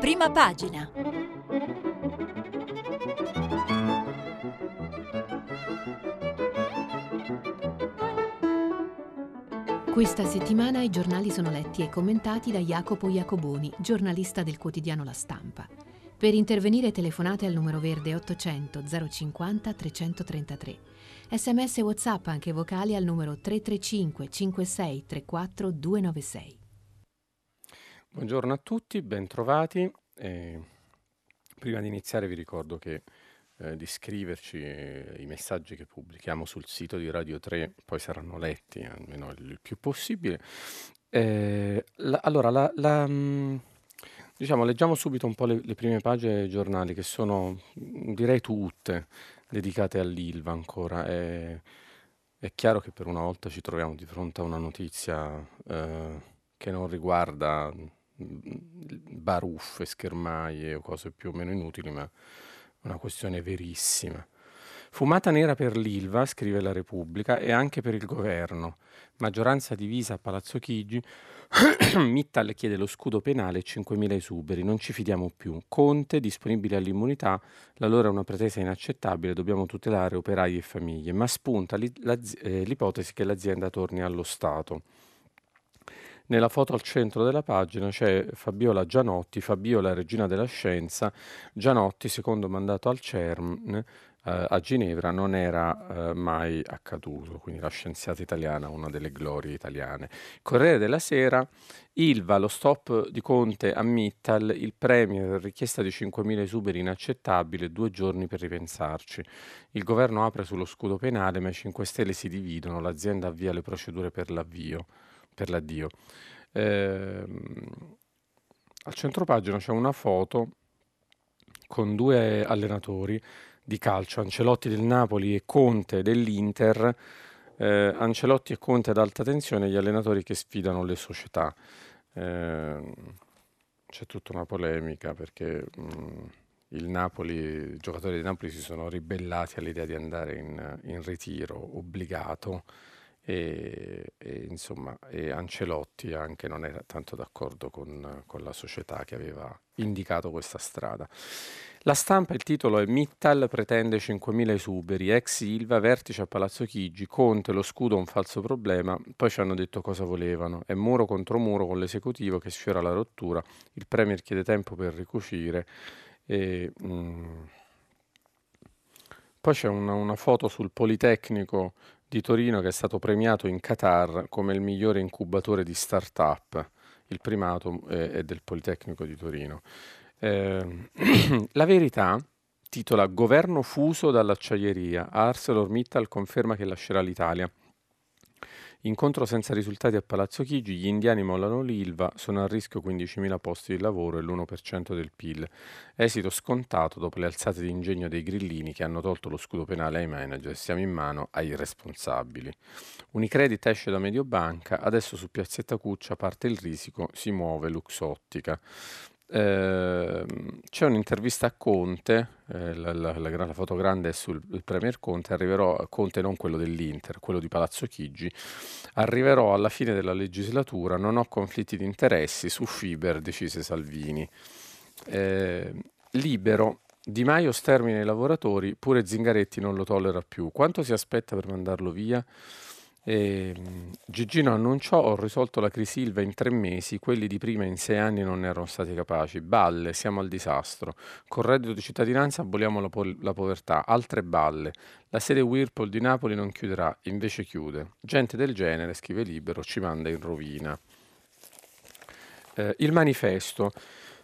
Prima pagina. Questa settimana i giornali sono letti e commentati da Jacopo Iacoboni, giornalista del quotidiano La Stampa. Per intervenire telefonate al numero verde 800 050 333. Sms WhatsApp anche vocali al numero 335 56 34 296. Buongiorno a tutti, bentrovati. Eh, prima di iniziare vi ricordo che eh, di scriverci eh, i messaggi che pubblichiamo sul sito di Radio 3, poi saranno letti almeno il, più possibile. La, allora, la, la, mh, diciamo, leggiamo subito un po' le, le, prime pagine giornali che sono, direi tutte, dedicate all'Ilva ancora. È, è chiaro che per una volta ci troviamo di fronte a una notizia eh, che non riguarda baruffe, schermaglie o cose più o meno inutili, ma una questione verissima. Fumata nera per l'Ilva, scrive la Repubblica, e anche per il governo. Maggioranza divisa a Palazzo Chigi. Mittal chiede lo scudo penale e 5.000 esuberi. Non ci fidiamo più. Conte, disponibile all'immunità. La loro è una pretesa inaccettabile. Dobbiamo tutelare operai e famiglie. Ma spunta eh, l'ipotesi che l'azienda torni allo Stato. Nella foto al centro della pagina c'è Fabiola Gianotti, Fabiola regina della scienza, Gianotti secondo mandato al CERN eh, a Ginevra non era eh, mai accaduto, quindi la scienziata italiana, una delle glorie italiane. Corriere della Sera, Ilva, lo stop di Conte a Mittal, il premier, richiesta di 5.000 esuberi inaccettabile, due giorni per ripensarci. Il governo apre sullo scudo penale, ma i 5 Stelle si dividono, l'azienda avvia le procedure per l'avvio per l'addio. Eh, al centro pagina c'è una foto con due allenatori di calcio, Ancelotti del Napoli e Conte dell'Inter. Eh, Ancelotti e Conte ad alta tensione, gli allenatori che sfidano le società. Eh, c'è tutta una polemica perché mh, il Napoli, i giocatori di Napoli si sono ribellati all'idea di andare in, in ritiro obbligato e, e, insomma, e Ancelotti anche non era tanto d'accordo con, con, la società che aveva indicato questa strada. La stampa, il titolo è Mittal pretende 5.000 esuberi, ex Silva, vertice a Palazzo Chigi, Conte, lo scudo un falso problema, poi ci hanno detto cosa volevano, è muro contro muro con l'esecutivo che sfiora la rottura, il Premier chiede tempo per ricucire e... Mm, poi c'è una, una, foto sul Politecnico di Torino che è stato premiato in Qatar come il migliore incubatore di start-up. Il primato eh, è del Politecnico di Torino. Eh, la verità titola Governo fuso dall'acciaieria. ArcelorMittal conferma che lascerà l'Italia. Incontro senza risultati a Palazzo Chigi, gli indiani mollano l'Ilva, sono a rischio 15.000 posti di lavoro e l'1% del PIL. Esito scontato dopo le alzate di ingegno dei grillini che hanno tolto lo scudo penale ai manager, siamo in mano ai responsabili. Unicredit esce da Mediobanca, adesso su Piazzetta Cuccia parte il risico, si muove Luxottica. Ehm, c'è un'intervista a Conte, eh, la, la, la, la, foto grande è sul Premier Conte, arriverò, Conte non quello dell'Inter, quello di Palazzo Chigi, arriverò alla fine della legislatura, non ho conflitti di interessi, su Fiber decise Salvini. Eh, libero, Di Maio stermina i lavoratori, pure Zingaretti non lo tollera più. Quanto si aspetta per mandarlo via? E, ehm, Gigino annunciò ho risolto la crisi Ilva in tre mesi, quelli di prima in sei anni non erano stati capaci. Balle, siamo al disastro. Con reddito di cittadinanza aboliamo la, po- la povertà. Altre balle. La sede Whirlpool di Napoli non chiuderà, invece chiude. Gente del genere, scrive Libero, ci manda in rovina. Eh, il manifesto.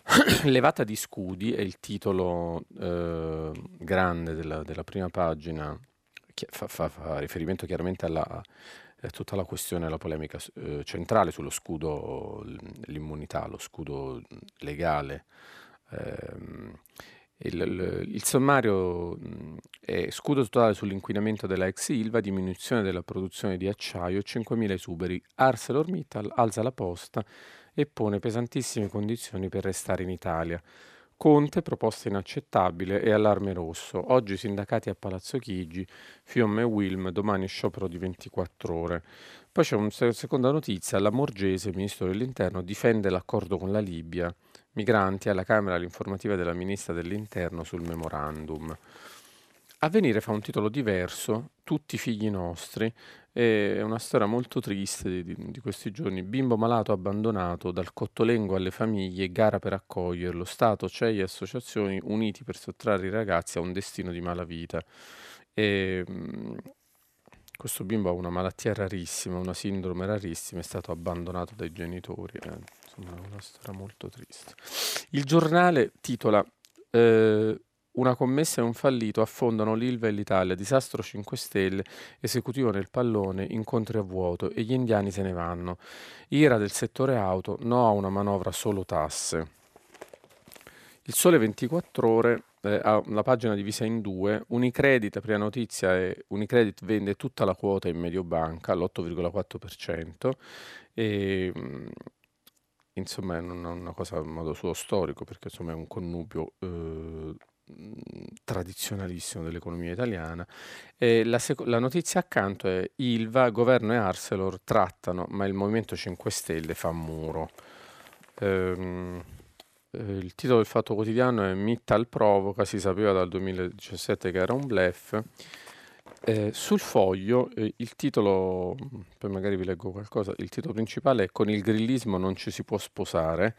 Levata di scudi è il titolo eh, grande della, della prima pagina fa, fa, fa riferimento chiaramente alla, a tutta la questione, la polemica eh, centrale sullo scudo, l'immunità, lo scudo legale. Eh, il, il, il, sommario è scudo totale sull'inquinamento della ex Ilva, diminuzione della produzione di acciaio, 5.000 esuberi. ArcelorMittal alza la posta e pone pesantissime condizioni per restare in Italia. Conte, proposta inaccettabile e allarme rosso. Oggi sindacati a Palazzo Chigi, Fiume e Wilm, domani sciopero di 24 ore. Poi c'è una seconda notizia, la Morgese, ministro dell'Interno, difende l'accordo con la Libia. Migranti alla Camera l'informativa della ministra dell'Interno sul memorandum. Avvenire fa un titolo diverso, Tutti figli nostri, è una storia molto triste di, di, questi giorni. Bimbo malato abbandonato, dal cottolengo alle famiglie, gara per accoglierlo, Stato, CEI e associazioni uniti per sottrarre i ragazzi a un destino di malavita. E, mh, questo bimbo ha una malattia rarissima, una sindrome rarissima, è stato abbandonato dai genitori. Eh, insomma, è una storia molto triste. Il giornale titola... Eh, una commessa e un fallito affondano l'Ilva e l'Italia, disastro 5 Stelle, esecutivo nel pallone, incontri a vuoto e gli indiani se ne vanno. Ira del settore auto, no a una manovra solo tasse. Il Sole 24 Ore eh, ha una pagina divisa in due. Unicredit, prima notizia, è Unicredit vende tutta la quota in Mediobanca all'8,4% e mm, insomma è una, una cosa in modo suo storico perché insomma è un connubio eh, tradizionalissimo dell'economia italiana. La, sec- la notizia accanto è Ilva, governo e Arcelor trattano, ma il Movimento 5 Stelle fa muro. Ehm, eh, il titolo del Fatto Quotidiano è Mittal provoca, si sapeva dal 2017 che era un blef. Eh, sul foglio eh, il titolo, poi magari vi leggo qualcosa, il titolo principale è Con il grillismo non ci si può sposare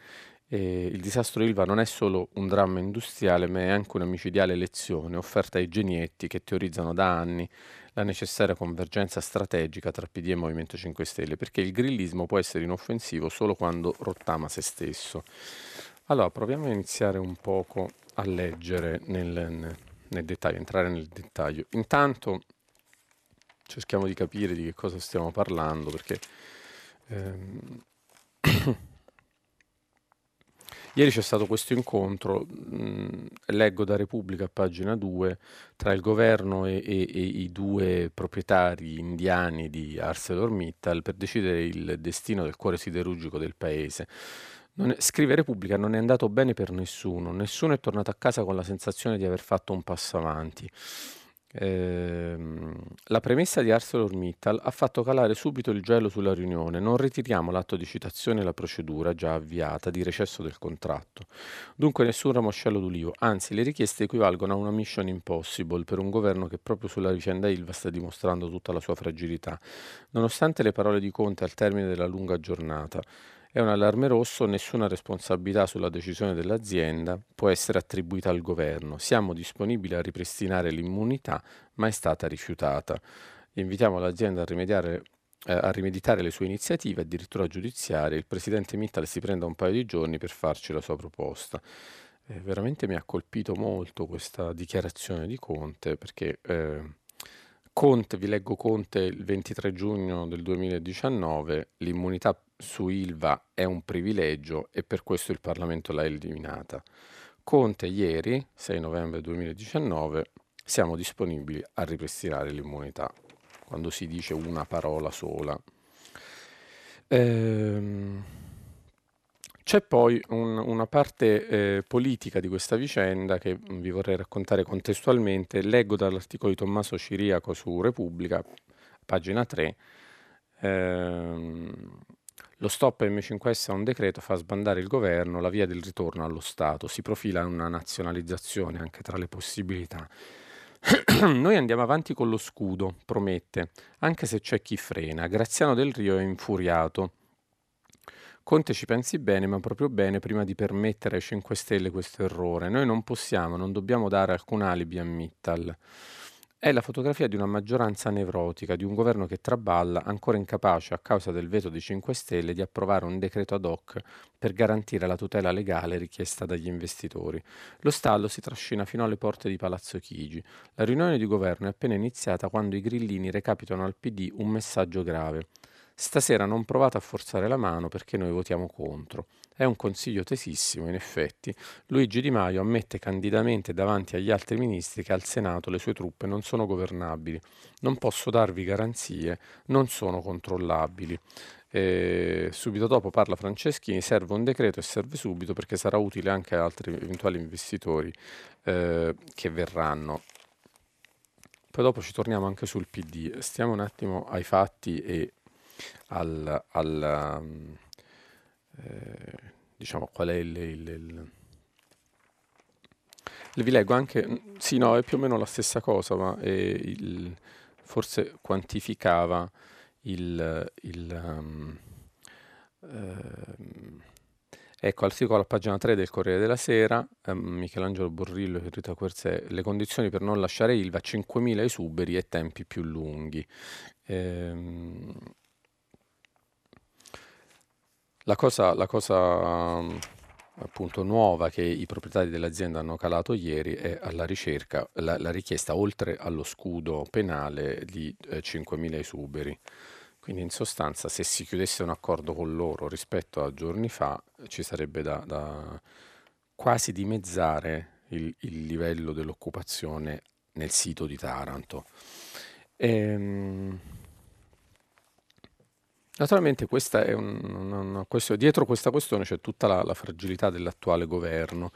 e il disastro Ilva non è solo un dramma industriale, ma è anche una micidiale lezione offerta ai genietti che teorizzano da anni la necessaria convergenza strategica tra PD e Movimento 5 Stelle, perché il grillismo può essere inoffensivo solo quando rottama se stesso. Allora, proviamo a iniziare un poco a leggere nel, nel dettaglio, entrare nel dettaglio. Intanto cerchiamo di capire di che cosa stiamo parlando, perché... Ehm, Ieri c'è stato questo incontro, mh, leggo da Repubblica, pagina 2, tra il governo e, e, e i due proprietari indiani di ArcelorMittal per decidere il destino del cuore siderurgico del paese. È, scrive Repubblica, non è andato bene per nessuno, nessuno è tornato a casa con la sensazione di aver fatto un passo avanti. Ehm, la premessa di ArcelorMittal ha fatto calare subito il gelo sulla riunione. Non ritiriamo l'atto di citazione e la procedura già avviata di recesso del contratto. Dunque nessun ramoscello d'ulivo, anzi le richieste equivalgono a una mission impossible per un governo che proprio sulla vicenda Ilva sta dimostrando tutta la sua fragilità. Nonostante le parole di Conte al termine della lunga giornata, è un allarme rosso, nessuna responsabilità sulla decisione dell'azienda può essere attribuita al governo. Siamo disponibili a ripristinare l'immunità, ma è stata rifiutata. Invitiamo l'azienda a rimediare eh, a rimeditare le sue iniziative, addirittura giudiziarie. Il presidente Mittal si prenda un paio di giorni per farci la sua proposta. Eh, veramente mi ha colpito molto questa dichiarazione di Conte perché eh, Conte, vi leggo Conte il 23 giugno del 2019, l'immunità su Ilva è un privilegio e per questo il Parlamento l'ha eliminata. Conte ieri, 6 novembre 2019, siamo disponibili a ripristinare l'immunità, quando si dice una parola sola. Ehm... C'è poi un, una parte eh, politica di questa vicenda che vi vorrei raccontare contestualmente. Leggo dall'articolo di Tommaso Ciriaco su Repubblica, pagina 3. Ehm, lo stop M5S a un decreto fa sbandare il governo, la via del ritorno allo Stato. Si profila una nazionalizzazione anche tra le possibilità. Noi andiamo avanti con lo scudo, promette, anche se c'è chi frena. Graziano del Rio è infuriato. Conte ci pensi bene, ma proprio bene, prima di permettere ai 5 Stelle questo errore. Noi non possiamo, non dobbiamo dare alcun alibi a Mittal. È la fotografia di una maggioranza nevrotica, di un governo che traballa, ancora incapace a causa del veto dei 5 Stelle di approvare un decreto ad hoc per garantire la tutela legale richiesta dagli investitori. Lo stallo si trascina fino alle porte di Palazzo Chigi. La riunione di governo è appena iniziata quando i grillini recapitano al PD un messaggio grave. Stasera non provate a forzare la mano perché noi votiamo contro. È un consiglio tesissimo, in effetti. Luigi Di Maio ammette candidamente davanti agli altri ministri che al Senato le sue truppe non sono governabili. Non posso darvi garanzie, non sono controllabili. E subito dopo parla Franceschini, serve un decreto e serve subito perché sarà utile anche a altri eventuali investitori eh, che verranno. Poi dopo ci torniamo anche sul PD. Stiamo un attimo ai fatti e al, al eh, diciamo qual è il, il, il vi leggo anche, sì no, è più o meno la stessa cosa, ma il, forse quantificava il, um, uh, ecco articolo a pagina 3 del Corriere della Sera um, Michelangelo Borrillo e Rita Querzè le condizioni per non lasciare Ilva 5.000 esuberi e tempi più lunghi. Ehm, la cosa, la cosa appunto nuova che i proprietari dell'azienda hanno calato ieri è alla ricerca, la, la richiesta oltre allo scudo penale di eh, 5.000 esuberi. Quindi in sostanza se si chiudesse un accordo con loro rispetto a giorni fa ci sarebbe da, da quasi dimezzare il, il, livello dell'occupazione nel sito di Taranto. Ehm, Naturalmente questa è un, una, una questione, dietro questa questione c'è tutta la, la fragilità dell'attuale governo.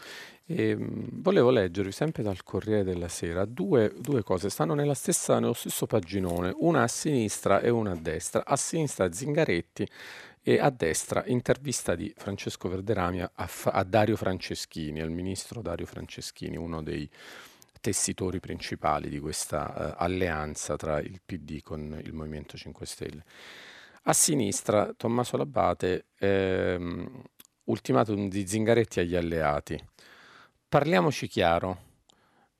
E, mh, volevo leggervi sempre dal Corriere della Sera due, due cose, stanno stessa, nello stesso paginone, una a sinistra e una a destra. A sinistra Zingaretti e a destra intervista di Francesco Verderami a, a Dario Franceschini, al ministro Dario Franceschini, uno dei tessitori principali di questa uh, alleanza tra il PD con il Movimento 5 Stelle. A sinistra Tommaso Labate, ehm, ultimatum di Zingaretti agli alleati. Parliamoci chiaro,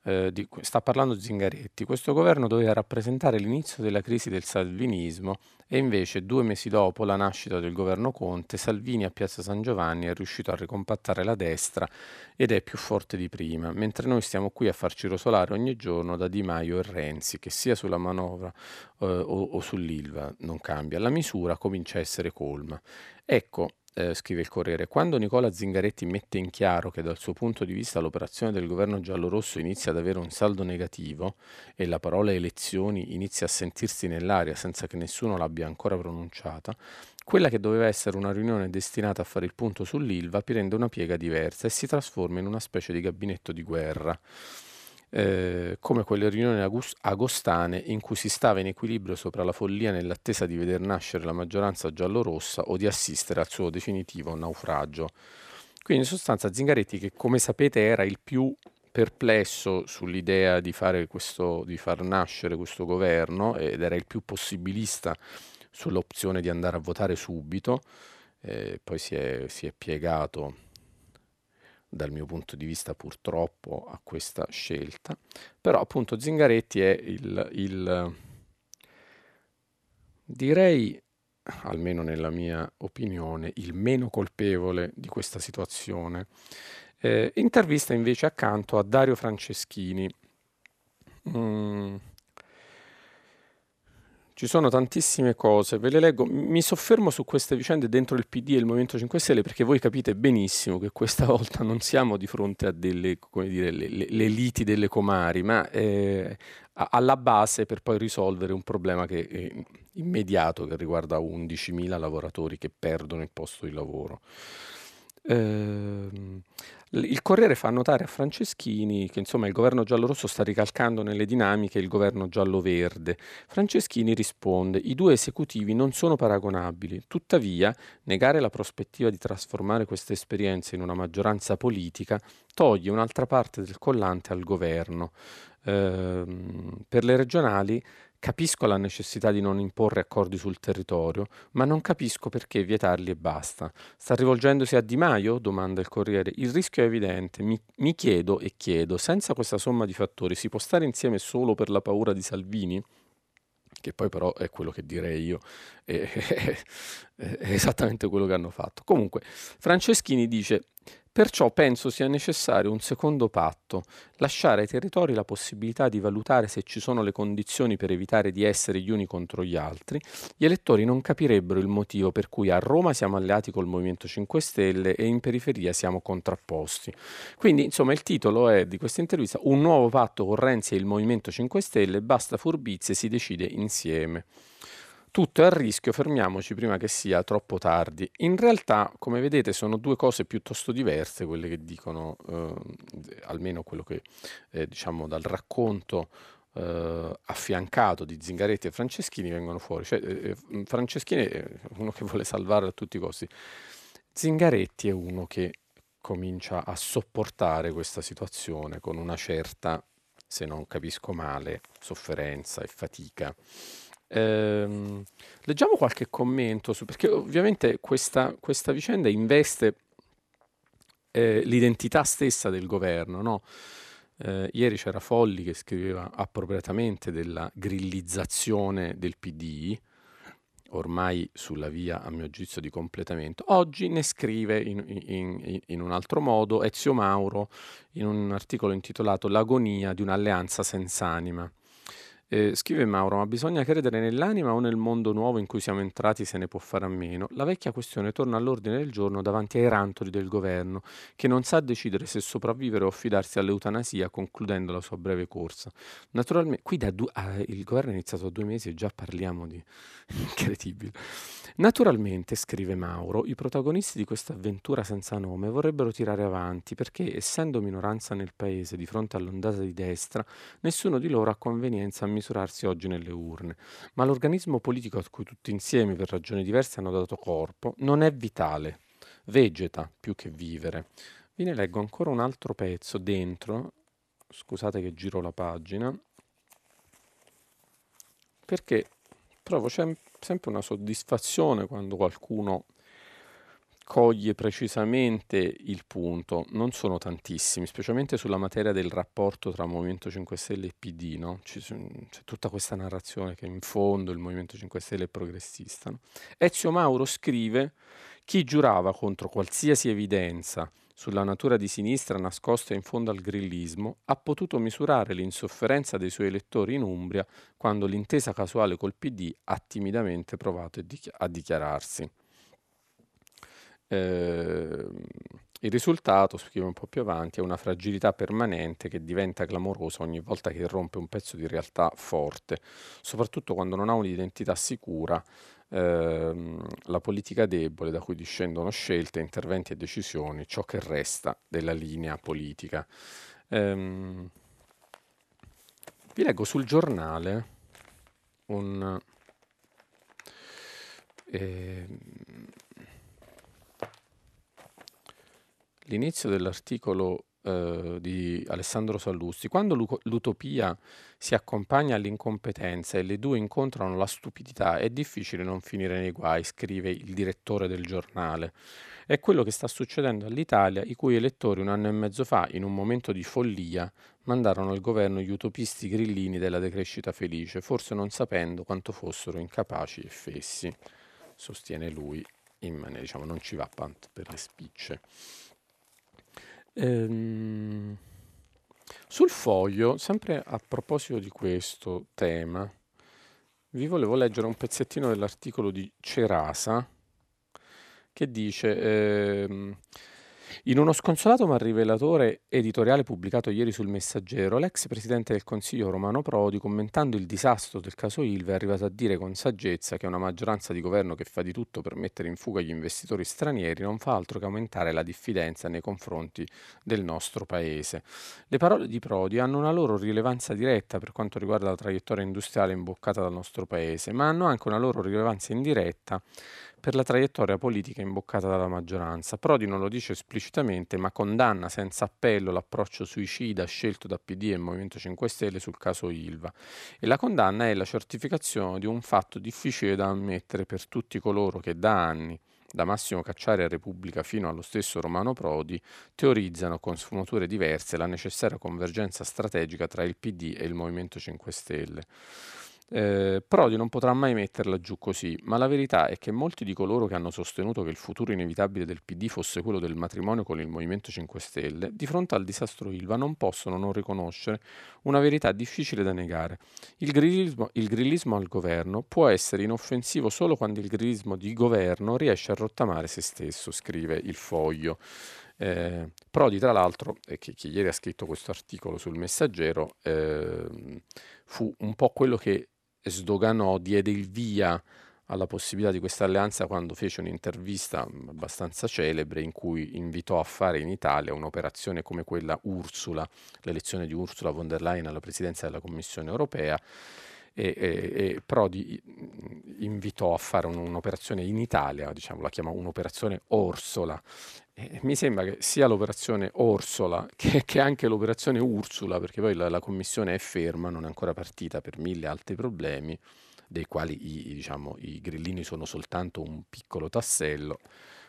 eh, di, sta parlando Zingaretti, questo governo doveva rappresentare l'inizio della crisi del salvinismo e invece due mesi dopo la nascita del governo Conte, Salvini a Piazza San Giovanni è riuscito a ricompattare la destra ed è più forte di prima, mentre noi stiamo qui a farci rosolare ogni giorno da Di Maio e Renzi, che sia sulla manovra eh, o, o sull'Ilva non cambia, la misura comincia a essere colma. Ecco, eh, scrive il Corriere, quando Nicola Zingaretti mette in chiaro che dal suo punto di vista l'operazione del governo giallorosso inizia ad avere un saldo negativo e la parola elezioni inizia a sentirsi nell'aria senza che nessuno l'abbia ancora pronunciata, quella che doveva essere una riunione destinata a fare il punto sull'Ilva prende una piega diversa e si trasforma in una specie di gabinetto di guerra eh, come quelle riunioni agostane in cui si stava in equilibrio sopra la follia nell'attesa di veder nascere la maggioranza giallorossa o di assistere al suo definitivo naufragio. Quindi in sostanza Zingaretti, che come sapete era il più perplesso sull'idea di, questo, di far nascere questo governo ed era il più possibilista sull'opzione di andare a votare subito, eh, poi si è, si è piegato dal mio punto di vista purtroppo a questa scelta, però appunto Zingaretti è il, il direi, almeno nella mia opinione, il meno colpevole di questa situazione. Eh, intervista invece accanto a Dario Franceschini. Mm ci sono tantissime cose, ve le leggo. Mi soffermo su queste vicende dentro il PD e il Movimento 5 Stelle perché voi capite benissimo che questa volta non siamo di fronte a delle, come dire, le, le, le liti delle comari, ma eh, alla base per poi risolvere un problema che è immediato che riguarda 11.000 lavoratori che perdono il posto di lavoro. Eh, il Corriere fa notare a Franceschini che insomma il governo giallo-rosso sta ricalcando nelle dinamiche il governo giallo-verde. Franceschini risponde: i due esecutivi non sono paragonabili, tuttavia negare la prospettiva di trasformare questa esperienza in una maggioranza politica toglie un'altra parte del collante al governo. Eh, per le regionali Capisco la necessità di non imporre accordi sul territorio, ma non capisco perché vietarli e basta. Sta rivolgendosi a Di Maio? domanda il Corriere. Il rischio è evidente. Mi, mi chiedo e chiedo, senza questa somma di fattori si può stare insieme solo per la paura di Salvini? Che poi però è quello che direi io, è, è, è esattamente quello che hanno fatto. Comunque, Franceschini dice Perciò penso sia necessario un secondo patto, lasciare ai territori la possibilità di valutare se ci sono le condizioni per evitare di essere gli uni contro gli altri. Gli elettori non capirebbero il motivo per cui a Roma siamo alleati col Movimento 5 Stelle e in periferia siamo contrapposti. Quindi, insomma, il titolo è di questa intervista Un nuovo patto con Renzi e il Movimento 5 Stelle, basta furbizie, si decide insieme. Tutto è a rischio, fermiamoci prima che sia troppo tardi. In realtà, come vedete, sono due cose piuttosto diverse quelle che dicono, eh, almeno quello che eh, diciamo dal racconto eh, affiancato di Zingaretti e Franceschini vengono fuori. Cioè, eh, eh, Franceschini è uno che vuole salvare a tutti i costi. Zingaretti è uno che comincia a sopportare questa situazione con una certa, se non capisco male, sofferenza e fatica. Ehm, leggiamo qualche commento su, perché ovviamente questa, questa vicenda investe eh, l'identità stessa del governo, no? Eh, ieri c'era Folli che scriveva appropriatamente della grillizzazione del PD, ormai sulla via, a mio giudizio, di completamento. Oggi ne scrive in, in, in un altro modo Ezio Mauro in un articolo intitolato L'agonia di un'alleanza senza anima. Eh, scrive Mauro, ma bisogna credere nell'anima o nel mondo nuovo in cui siamo entrati se ne può fare a meno? La vecchia questione torna all'ordine del giorno davanti ai rantoli del governo, che non sa decidere se sopravvivere o affidarsi all'eutanasia concludendo la sua breve corsa. Naturalmente, qui due, ah, il governo è iniziato da due mesi e già parliamo di... incredibile. Naturalmente, scrive Mauro, i protagonisti di questa avventura senza nome vorrebbero tirare avanti perché, essendo minoranza nel paese di fronte all'ondata di destra, nessuno di loro ha convenienza a misurarsi oggi nelle urne, ma l'organismo politico a cui tutti insieme, per ragioni diverse, hanno dato corpo, non è vitale, vegeta più che vivere. Vi ne leggo ancora un altro pezzo dentro, scusate che giro la pagina, perché provo sem- sempre una soddisfazione quando qualcuno coglie precisamente il punto, non sono tantissimi, specialmente sulla materia del rapporto tra Movimento 5 Stelle e PD, no? c'è, tutta questa narrazione che in fondo il Movimento 5 Stelle è progressista. No? Ezio Mauro scrive, chi giurava contro qualsiasi evidenza sulla natura di sinistra nascosta in fondo al grillismo, ha potuto misurare l'insofferenza dei suoi elettori in Umbria quando l'intesa casuale col PD ha timidamente provato a dichiararsi. Eh, il risultato, scrive un po' più avanti, è una fragilità permanente che diventa clamorosa ogni volta che rompe un pezzo di realtà forte, soprattutto quando non ha un'identità sicura, ehm, la politica debole da cui discendono scelte, interventi e decisioni, ciò che resta della linea politica. Ehm, vi leggo sul giornale un... Eh, l'inizio dell'articolo eh, di Alessandro Sallusti, quando l'utopia si accompagna all'incompetenza e le due incontrano la stupidità, è difficile non finire nei guai, scrive il direttore del giornale. È quello che sta succedendo all'Italia, i cui elettori un anno e mezzo fa, in un momento di follia, mandarono al governo gli utopisti grillini della decrescita felice, forse non sapendo quanto fossero incapaci e fessi, sostiene lui, in maniera, diciamo, non ci va per le spicce. Ehm, sul foglio, sempre a proposito di questo tema, vi volevo leggere un pezzettino dell'articolo di Cerasa che dice ehm, in uno sconsolato ma rivelatore editoriale pubblicato ieri sul Messaggero, l'ex presidente del Consiglio Romano Prodi, commentando il disastro del caso Ilva, è arrivato a dire con saggezza che una maggioranza di governo che fa di tutto per mettere in fuga gli investitori stranieri non fa altro che aumentare la diffidenza nei confronti del nostro paese. Le parole di Prodi hanno una loro rilevanza diretta per quanto riguarda la traiettoria industriale imboccata dal nostro paese, ma hanno anche una loro rilevanza indiretta per la traiettoria politica imboccata dalla maggioranza. Prodi non lo dice esplicitamente, ma condanna senza appello l'approccio suicida scelto da PD e Movimento 5 Stelle sul caso Ilva. E la condanna è la certificazione di un fatto difficile da ammettere per tutti coloro che da anni da Massimo Cacciari a Repubblica fino allo stesso Romano Prodi, teorizzano con sfumature diverse la necessaria convergenza strategica tra il PD e il Movimento 5 Stelle. Eh, Prodi non potrà mai metterla giù così, ma la verità è che molti di coloro che hanno sostenuto che il futuro inevitabile del PD fosse quello del matrimonio con il Movimento 5 Stelle, di fronte al disastro Ilva non possono non riconoscere una verità difficile da negare. Il grillismo, il grillismo al governo può essere inoffensivo solo quando il grillismo di governo riesce a rottamare se stesso, scrive il foglio. Eh, Prodi, tra l'altro, eh, che, che, ieri ha scritto questo articolo sul Messaggero, eh, fu un po' quello che sdoganò, diede il via alla possibilità di questa alleanza quando fece un'intervista abbastanza celebre in cui invitò a fare in Italia un'operazione come quella Ursula, l'elezione di Ursula von der Leyen alla presidenza della Commissione europea. E, e, e Prodi invitò a fare un'operazione in Italia, diciamo, la chiama un'operazione Orsola. E mi sembra che sia l'operazione Orsola che, che anche l'operazione Ursula, perché poi la, la commissione è ferma, non è ancora partita per mille altri problemi, dei quali i, diciamo, i grillini sono soltanto un piccolo tassello.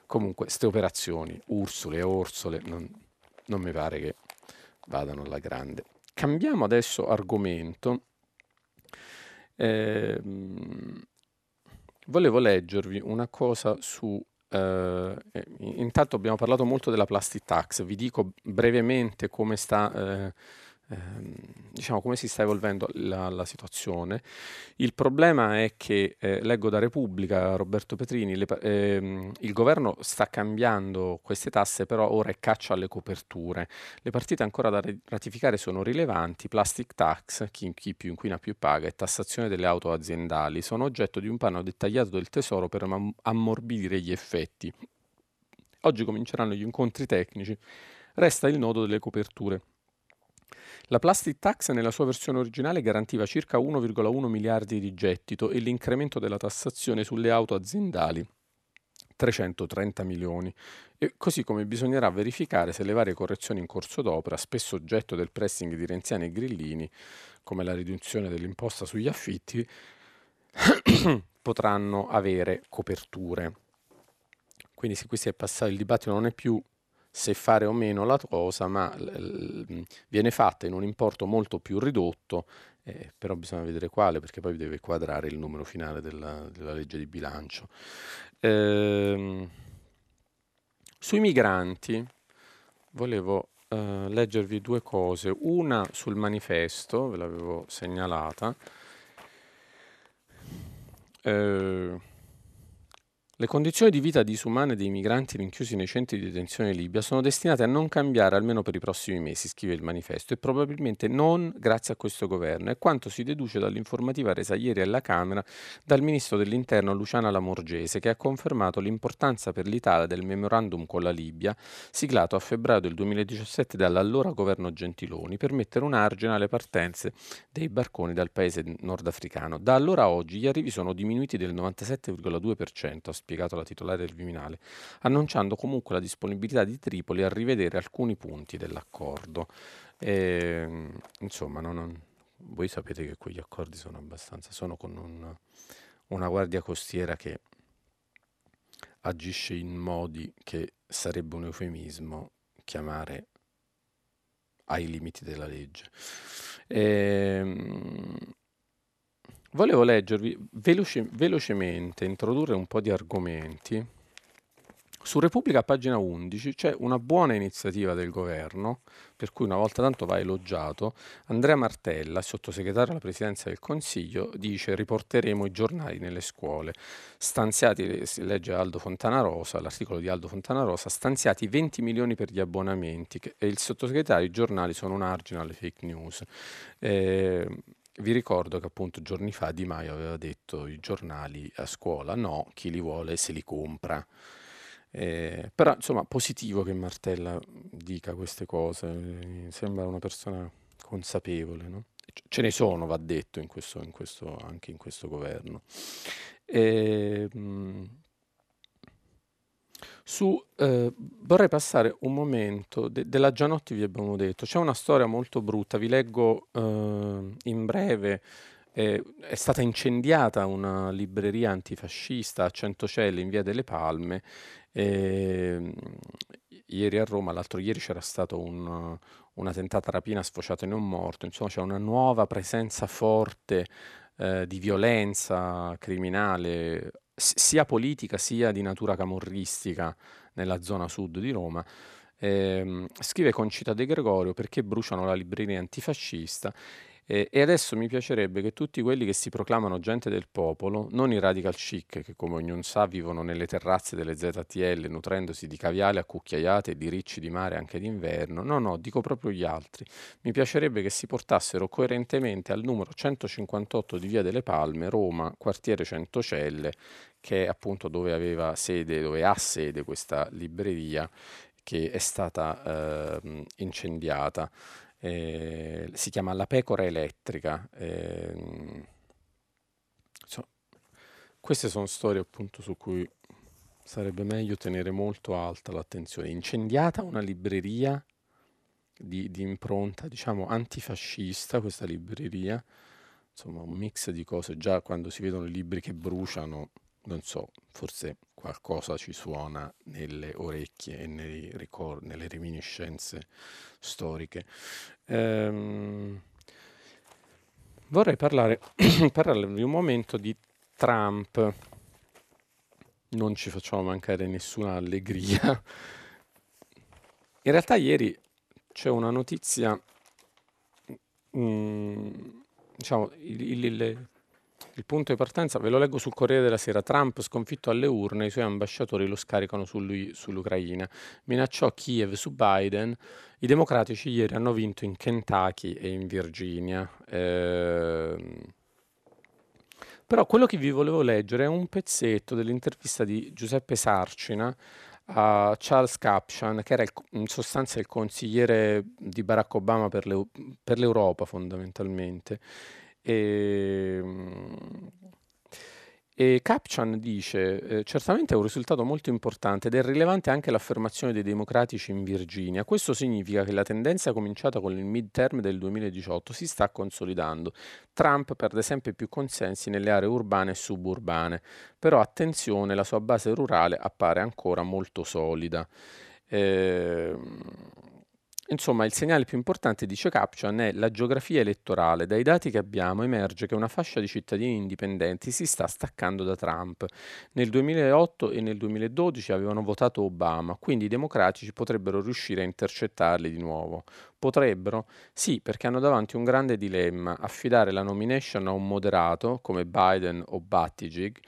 Comunque, queste operazioni, Ursule e Orsole, non, non mi pare che vadano alla grande. Cambiamo adesso argomento. Eh, volevo leggervi una cosa su Uh, intanto abbiamo parlato molto della plastic tax, vi dico brevemente come sta uh, Ehm, diciamo come si sta evolvendo la, la situazione. Il problema è che, eh, leggo da Repubblica, Roberto Petrini, le, ehm, il governo sta cambiando queste tasse, però ora è caccia alle coperture. Le partite ancora da ratificare sono rilevanti, plastic tax, chi, chi più inquina più paga, e tassazione delle auto aziendali, sono oggetto di un piano dettagliato del Tesoro per ammorbidire gli effetti. Oggi cominceranno gli incontri tecnici, resta il nodo delle coperture. La plastic tax nella sua versione originale garantiva circa 1,1 miliardi di gettito e l'incremento della tassazione sulle auto aziendali 330 milioni, e così come bisognerà verificare se le varie correzioni in corso d'opera, spesso oggetto del pressing di Renziani e Grillini, come la riduzione dell'imposta sugli affitti, potranno avere coperture. Quindi se qui si è passato il dibattito non è più se fare o meno la cosa, ma viene fatta in un importo molto più ridotto, eh, però bisogna vedere quale perché poi deve quadrare il numero finale della, della legge di bilancio. Eh, sui migranti volevo eh, leggervi due cose, una sul manifesto, ve l'avevo segnalata. Eh, le condizioni di vita disumane dei migranti rinchiusi nei centri di detenzione Libia sono destinate a non cambiare almeno per i prossimi mesi, scrive il manifesto, e probabilmente non grazie a questo governo, è quanto si deduce dall'informativa resa ieri alla Camera dal ministro dell'Interno Luciana Lamorgese, che ha confermato l'importanza per l'Italia del memorandum con la Libia, siglato a febbraio del 2017 dall'allora governo Gentiloni, per mettere un argine alle partenze dei barconi dal paese nordafricano. Da allora a oggi gli arrivi sono diminuiti del 97,2%, spiegato la titolare del Viminale, annunciando comunque la disponibilità di Tripoli a rivedere alcuni punti dell'accordo. E, ehm, insomma, non, non, voi sapete che quegli accordi sono abbastanza, sono con un, una guardia costiera che agisce in modi che sarebbe un eufemismo chiamare ai limiti della legge. E, ehm, Volevo leggervi veloce, velocemente, introdurre un po' di argomenti. Su Repubblica, pagina 11, c'è una buona iniziativa del governo, per cui una volta tanto va elogiato. Andrea Martella, sottosegretario alla presidenza del Consiglio, dice riporteremo i giornali nelle scuole. Stanziati, si legge Aldo Fontanarosa, l'articolo di Aldo Fontanarosa, stanziati 20 milioni per gli abbonamenti e il sottosegretario, i giornali sono un argine alle fake news. Eh, vi ricordo che appunto giorni fa Di Maio aveva detto i giornali a scuola no, chi li vuole se li compra. Eh, però insomma positivo che Martella dica queste cose, mi sembra una persona consapevole. No? Ce ne sono, va detto, in questo, in questo, anche in questo governo. E, ehm, mh, su, eh, vorrei passare un momento, de- della Gianotti vi abbiamo detto, c'è una storia molto brutta, vi leggo eh, in breve, eh, è stata incendiata una libreria antifascista a Centocelle in via delle Palme, ehm, ieri a Roma, l'altro ieri c'era stato un, una tentata rapina sfociata in un morto, insomma c'è una nuova presenza forte eh, di violenza criminale sia politica sia di natura camorristica nella zona sud di Roma. Eh, scrive Concita De Gregorio perché bruciano la libreria antifascista E, e adesso mi piacerebbe che tutti quelli che si proclamano gente del popolo, non i radical chic che come ognuno sa vivono nelle terrazze delle ZTL nutrendosi di caviale a cucchiaiate e di ricci di mare anche d'inverno, no no, dico proprio gli altri, mi piacerebbe che si portassero coerentemente al numero 158 di Via delle Palme, Roma, quartiere Centocelle, che è appunto dove aveva sede, dove ha sede questa libreria che è stata eh, incendiata eh, si chiama La pecora elettrica. Eh, so, queste sono storie appunto su cui sarebbe meglio tenere molto alta l'attenzione. Incendiata una libreria di, di impronta, diciamo, antifascista, questa libreria, insomma un mix di cose, già quando si vedono i libri che bruciano, non so, forse qualcosa ci suona nelle orecchie e nei ricordi, nelle reminiscenze storiche. Ehm, vorrei parlare, di un momento di Trump. Non ci facciamo mancare nessuna allegria. In realtà ieri c'è una notizia, mm, diciamo, il, il, il il punto di partenza, ve lo leggo sul Corriere della Sera, Trump sconfitto alle urne, i suoi ambasciatori lo scaricano su lui, sull'Ucraina, minacciò Kiev su Biden, i democratici ieri hanno vinto in Kentucky e in Virginia. Eh, però quello che vi volevo leggere è un pezzetto dell'intervista di Giuseppe Sarcina a Charles Capshan, che era il, in sostanza il consigliere di Barack Obama per, l'Eu- per l'Europa fondamentalmente e, ehm, e Capchan dice, eh, certamente è un risultato molto importante ed è rilevante anche l'affermazione dei democratici in Virginia. Questo significa che la tendenza cominciata con il midterm del 2018 si sta consolidando. Trump perde sempre più consensi nelle aree urbane e suburbane, però attenzione, la sua base rurale appare ancora molto solida. Eh, Insomma, il segnale più importante, dice Caption, è la geografia elettorale. Dai dati che abbiamo emerge che una fascia di cittadini indipendenti si sta staccando da Trump. Nel 2008 e nel 2012 avevano votato Obama, quindi i democratici potrebbero riuscire a intercettarli di nuovo. Potrebbero? Sì, perché hanno davanti un grande dilemma, affidare la nomination a un moderato come Biden o Buttigieg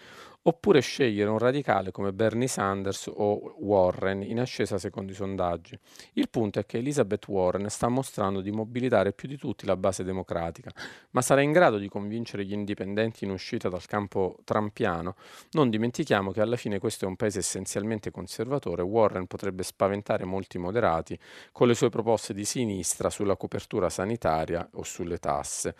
oppure scegliere un radicale come Bernie Sanders o Warren in ascesa secondo i sondaggi. Il punto è che Elizabeth Warren sta mostrando di mobilitare più di tutti la base democratica, ma sarà in grado di convincere gli indipendenti in uscita dal campo trampiano? Non dimentichiamo che alla fine questo è un paese essenzialmente conservatore, Warren potrebbe spaventare molti moderati con le sue proposte di sinistra sulla copertura sanitaria o sulle tasse.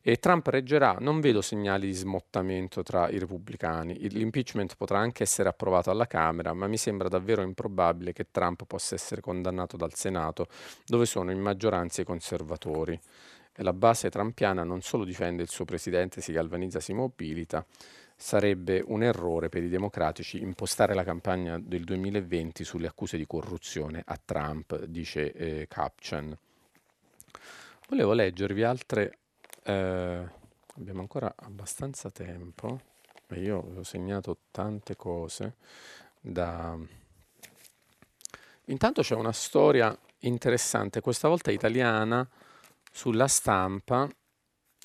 E Trump reggerà, non vedo segnali di smottamento tra i repubblicani l'impeachment potrà anche essere approvato alla Camera, ma mi sembra davvero improbabile che Trump possa essere condannato dal Senato, dove sono in maggioranza i conservatori. E la base trampiana non solo difende il suo presidente, si galvanizza, si mobilita, sarebbe un errore per i democratici impostare la campagna del 2020 sulle accuse di corruzione a Trump, dice eh, Capchan. Volevo leggervi altre... Eh, abbiamo ancora abbastanza tempo. Io ho segnato tante cose da... Intanto c'è una storia interessante, questa volta italiana, sulla stampa.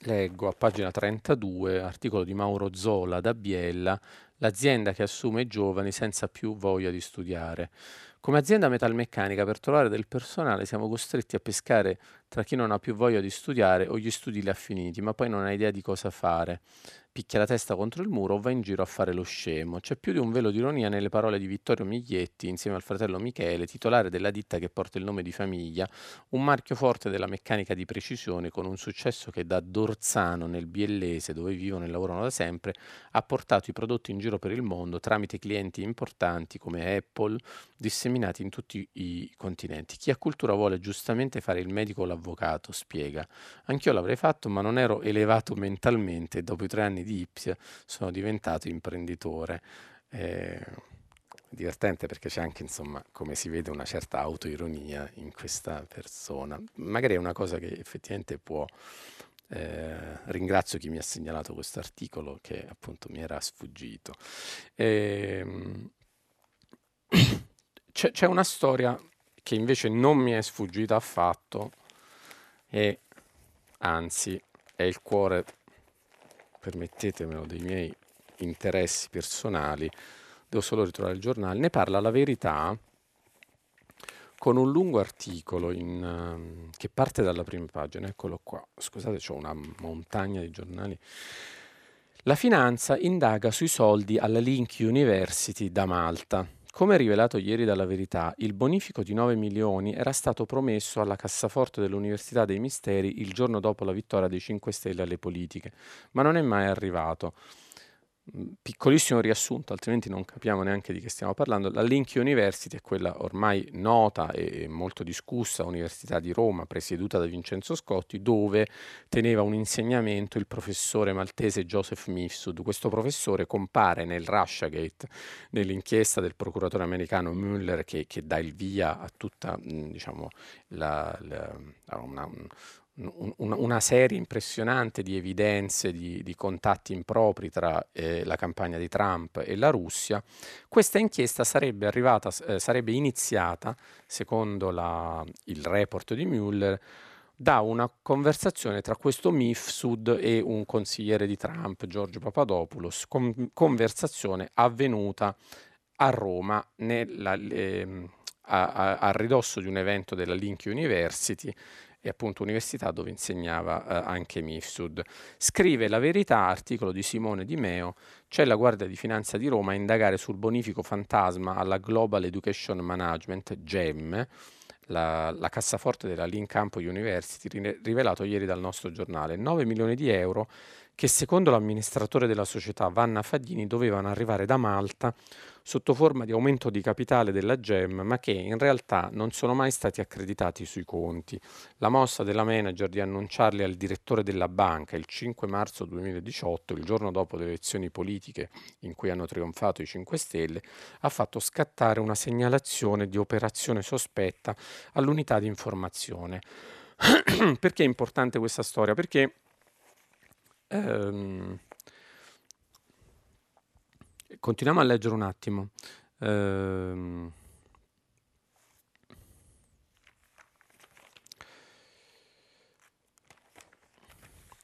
Leggo a pagina 32, articolo di Mauro Zola da Biella, l'azienda che assume giovani senza più voglia di studiare. Come azienda metalmeccanica per trovare del personale siamo costretti a pescare tra chi non ha più voglia di studiare o gli studi li ha finiti, ma poi non ha idea di cosa fare picchia la testa contro il muro o va in giro a fare lo scemo. C'è più di un velo di ironia nelle parole di Vittorio Miglietti insieme al fratello Michele, titolare della ditta che porta il nome di famiglia, un marchio forte della meccanica di precisione con un successo che da Dorzano nel Biellese, dove vivono e lavorano da sempre, ha portato i prodotti in giro per il mondo tramite clienti importanti come Apple, disseminati in tutti i continenti. Chi ha cultura vuole giustamente fare il medico o l'avvocato, spiega. Anch'io l'avrei fatto, ma non ero elevato mentalmente dopo i tre anni di Ipsia sono diventato imprenditore. Eh, divertente perché c'è anche, insomma, come si vede, una certa autoironia in questa persona. Magari è una cosa che effettivamente può... Eh, ringrazio chi mi ha segnalato questo articolo che appunto mi era sfuggito. Eh, c'è, c'è una storia che invece non mi è sfuggita affatto e anzi è il cuore, permettetemelo, dei miei interessi personali, devo solo ritrovare il giornale, ne parla la verità con un lungo articolo in, uh, che parte dalla prima pagina, eccolo qua, scusate, ho una montagna di giornali. La finanza indaga sui soldi alla Link University da Malta. Come rivelato ieri dalla Verità, il bonifico di 9 milioni era stato promesso alla cassaforte dell'Università dei Misteri il giorno dopo la vittoria dei 5 Stelle alle politiche, ma non è mai arrivato. Piccolissimo riassunto, altrimenti non capiamo neanche di che stiamo parlando. La Link University è quella ormai nota e molto discussa Università di Roma, presieduta da Vincenzo Scotti, dove teneva un insegnamento il professore maltese Joseph Mifsud. Questo professore compare nel Russiagate, nell'inchiesta del procuratore americano Mueller che, che dà il via a tutta diciamo, la, la, una, un, una serie impressionante di evidenze di, di contatti impropri tra eh, la campagna di Trump e la Russia, questa inchiesta sarebbe, arrivata, eh, sarebbe iniziata, secondo la, il report di Mueller, da una conversazione tra questo Mifsud e un consigliere di Trump, Giorgio Papadopoulos, con, conversazione avvenuta a Roma nella, eh, a, a, a ridosso di un evento della Link University e appunto università dove insegnava eh, anche Mifsud. Scrive La Verità, articolo di Simone Di Meo, c'è la Guardia di Finanza di Roma a indagare sul bonifico fantasma alla Global Education Management, GEM, la, la, cassaforte della Link Campo University, rivelato ieri dal nostro giornale. 9 milioni di euro che secondo l'amministratore della società Vanna Faglini dovevano arrivare da Malta sotto forma di aumento di capitale della GEM, ma che in realtà non sono mai stati accreditati sui conti. La mossa della manager di annunciarli al direttore della banca il 5 marzo 2018, il giorno dopo le elezioni politiche in cui hanno trionfato i 5 Stelle, ha fatto scattare una segnalazione di operazione sospetta all'unità di informazione. Perché è importante questa storia? Perché Ehm, continuiamo a leggere un attimo. Ehm,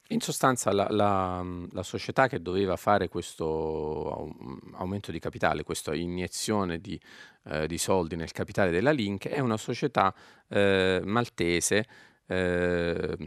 in sostanza la, la, la, società che doveva fare questo aumento di capitale, questa iniezione di, eh, di soldi nel capitale della Link, è una società eh, maltese, eh,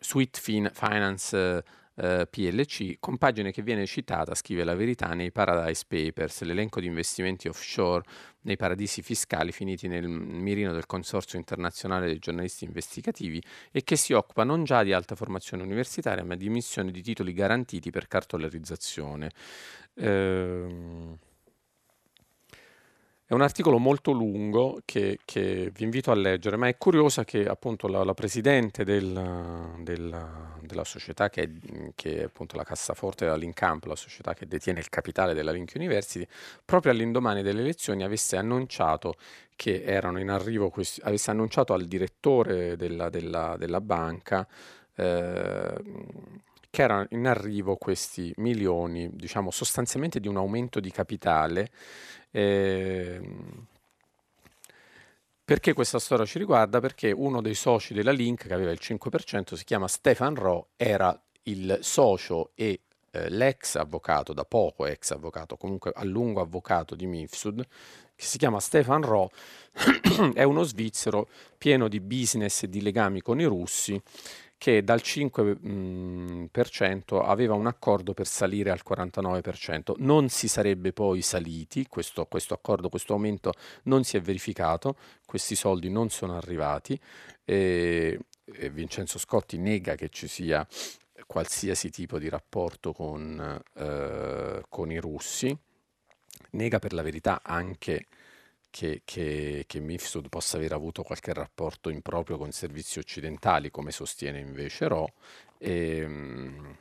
Sweet fin- Finance eh, PLC, compagine che viene citata, scrive la verità, nei Paradise Papers, l'elenco di investimenti offshore nei paradisi fiscali finiti nel mirino del Consorzio internazionale dei giornalisti investigativi e che si occupa non già di alta formazione universitaria ma di emissione di titoli garantiti per cartolarizzazione. Ehm è un articolo molto lungo che, che, vi invito a leggere, ma è curiosa che appunto la, la presidente del, del, della società che è, che è, appunto la cassaforte della Lincamp, la società che detiene il capitale della Link University, proprio all'indomani delle elezioni avesse annunciato che erano in arrivo, questi, avesse annunciato al direttore della, della, della banca eh, che erano in arrivo questi milioni, diciamo sostanzialmente di un aumento di capitale Ehm, perché questa storia ci riguarda? Perché uno dei soci della Link, che aveva il 5%, si chiama Stefan Ro, era il socio e eh, l'ex avvocato, da poco ex avvocato, comunque a lungo avvocato di Mifsud, che si chiama Stefan Ro, è uno svizzero pieno di business e di legami con i russi che dal 5% mhmm, aveva un accordo per salire al 49%. Non si sarebbe poi saliti, questo, questo accordo, questo aumento non si è verificato, questi soldi non sono arrivati e, e Vincenzo Scotti nega che ci sia qualsiasi tipo di rapporto con, eh, con i russi, nega per la verità anche che, che, che Mifsud possa aver avuto qualche rapporto improprio con servizi occidentali, come sostiene invece Ro. E, ehm,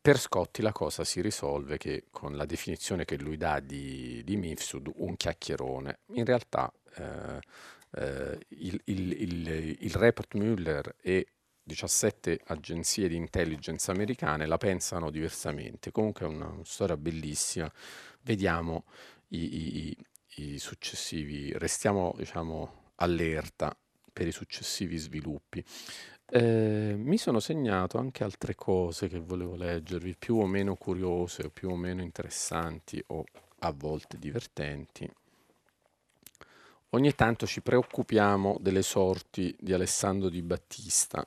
per Scotti la cosa si risolve che con la definizione che lui dà di, di Mifsud, un chiacchierone. In realtà eh, eh, il, il, il, il report Müller e 17 agenzie di intelligence americane la pensano diversamente. Comunque è una, una storia bellissima. Vediamo i, i, i successivi, restiamo diciamo allerta per i successivi sviluppi. Eh, mi sono segnato anche altre cose che volevo leggervi, più o meno curiose o più o meno interessanti o a volte divertenti. Ogni tanto ci preoccupiamo delle sorti di Alessandro Di Battista.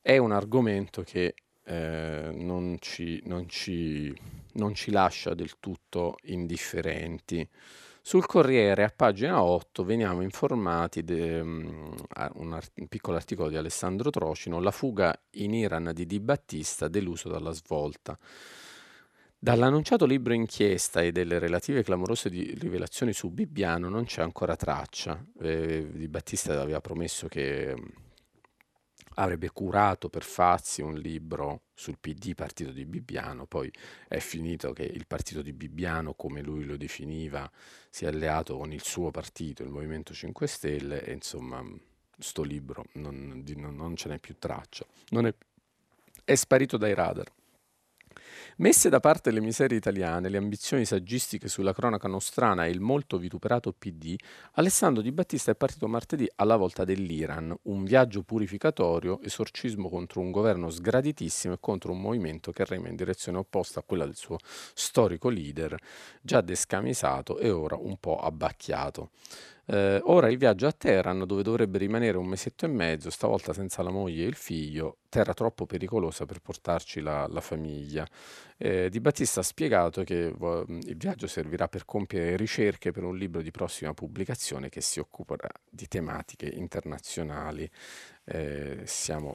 È un argomento che eh, non, ci, non, ci, non ci lascia del tutto indifferenti. Sul Corriere, a pagina 8, veniamo informati di um, un, art- un, piccolo articolo di Alessandro Trocino, La fuga in Iran di Di Battista, deluso dalla svolta. Dall'annunciato libro inchiesta e delle relative clamorose rivelazioni su Bibbiano non c'è ancora traccia. Eh, di Battista aveva promesso che mm, avrebbe curato per Fazzi un libro sul PD, partito di Bibbiano, poi è finito che il partito di Bibbiano, come lui lo definiva, si è alleato con il suo partito, il Movimento 5 Stelle, e insomma, sto libro non, non, ce n'è più traccia, è, è sparito dai radar. Messe da parte le miserie italiane, le ambizioni saggistiche sulla cronaca nostrana e il molto vituperato PD, Alessandro Di Battista è partito martedì alla volta dell'Iran, un viaggio purificatorio, esorcismo contro un governo sgraditissimo e contro un movimento che rema in direzione opposta a quella del suo storico leader, già descamisato e ora un po' abbacchiato. Eh, ora il viaggio a Teheran, dove dovrebbe rimanere un mesetto e mezzo, stavolta senza la moglie e il figlio, terra troppo pericolosa per portarci la, la famiglia. Eh, di Battista ha spiegato che vo- il viaggio servirà per compiere ricerche per un libro di prossima pubblicazione che si occuperà di tematiche internazionali. Eh, siamo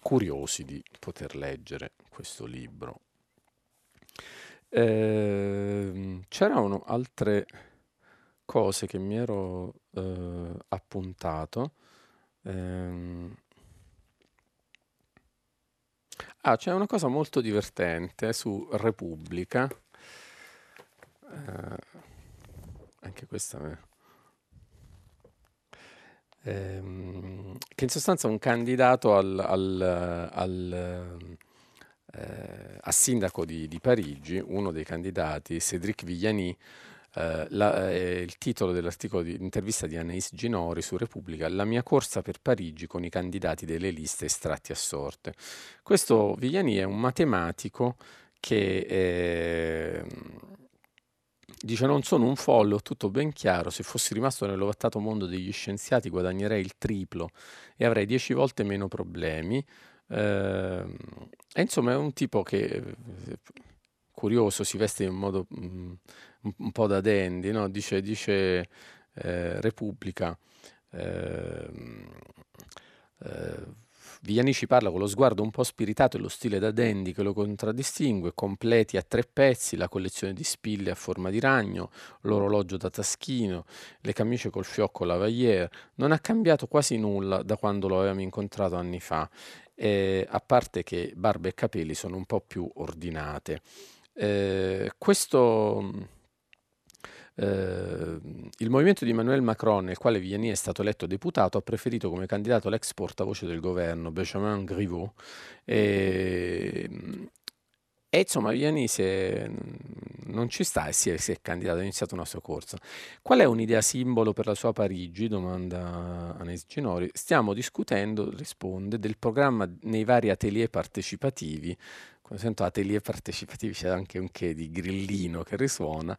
curiosi di poter leggere questo libro. Eh, c'erano altre cose che mi ero eh, appuntato. Ehm... Ah, c'è una cosa molto divertente su Repubblica. Eh, anche questa me... ehm, che in sostanza un candidato al, al, al eh, a sindaco di, di, Parigi, uno dei candidati, Cédric Villani, eh, la, eh, il titolo dell'articolo di intervista di Anais Ginori su Repubblica, La mia corsa per Parigi con i candidati delle liste estratti a sorte. Questo Vigliani è un matematico che eh, dice non sono un folle, ho tutto ben chiaro, se fossi rimasto nell'ovattato mondo degli scienziati guadagnerei il triplo e avrei dieci volte meno problemi. Eh, e insomma è un tipo che curioso, si veste in modo mh, mm, un, un, po' da dandy, no? dice, dice eh, Repubblica. Eh, eh, Vigliani ci parla con lo sguardo un po' spiritato e lo stile da dandy che lo contraddistingue, completi a tre pezzi la collezione di spille a forma di ragno, l'orologio da taschino, le camicie col fiocco lavalier. Non ha cambiato quasi nulla da quando lo avevamo incontrato anni fa, eh, a parte che barba e capelli sono un po' più ordinate. Eh, questo, eh, il movimento di Emmanuel Macron, nel quale Vianney è stato eletto deputato, ha preferito come candidato l'ex portavoce del governo, Benjamin Griveaux. E, e insomma, Vianney non ci sta e si è, si è, candidato, ha iniziato una sua corsa. Qual è un'idea simbolo per la sua Parigi? Domanda Anesi Ginori. Stiamo discutendo, risponde, del programma nei vari atelier partecipativi come sento atelier partecipativi c'è anche un che di grillino che risuona.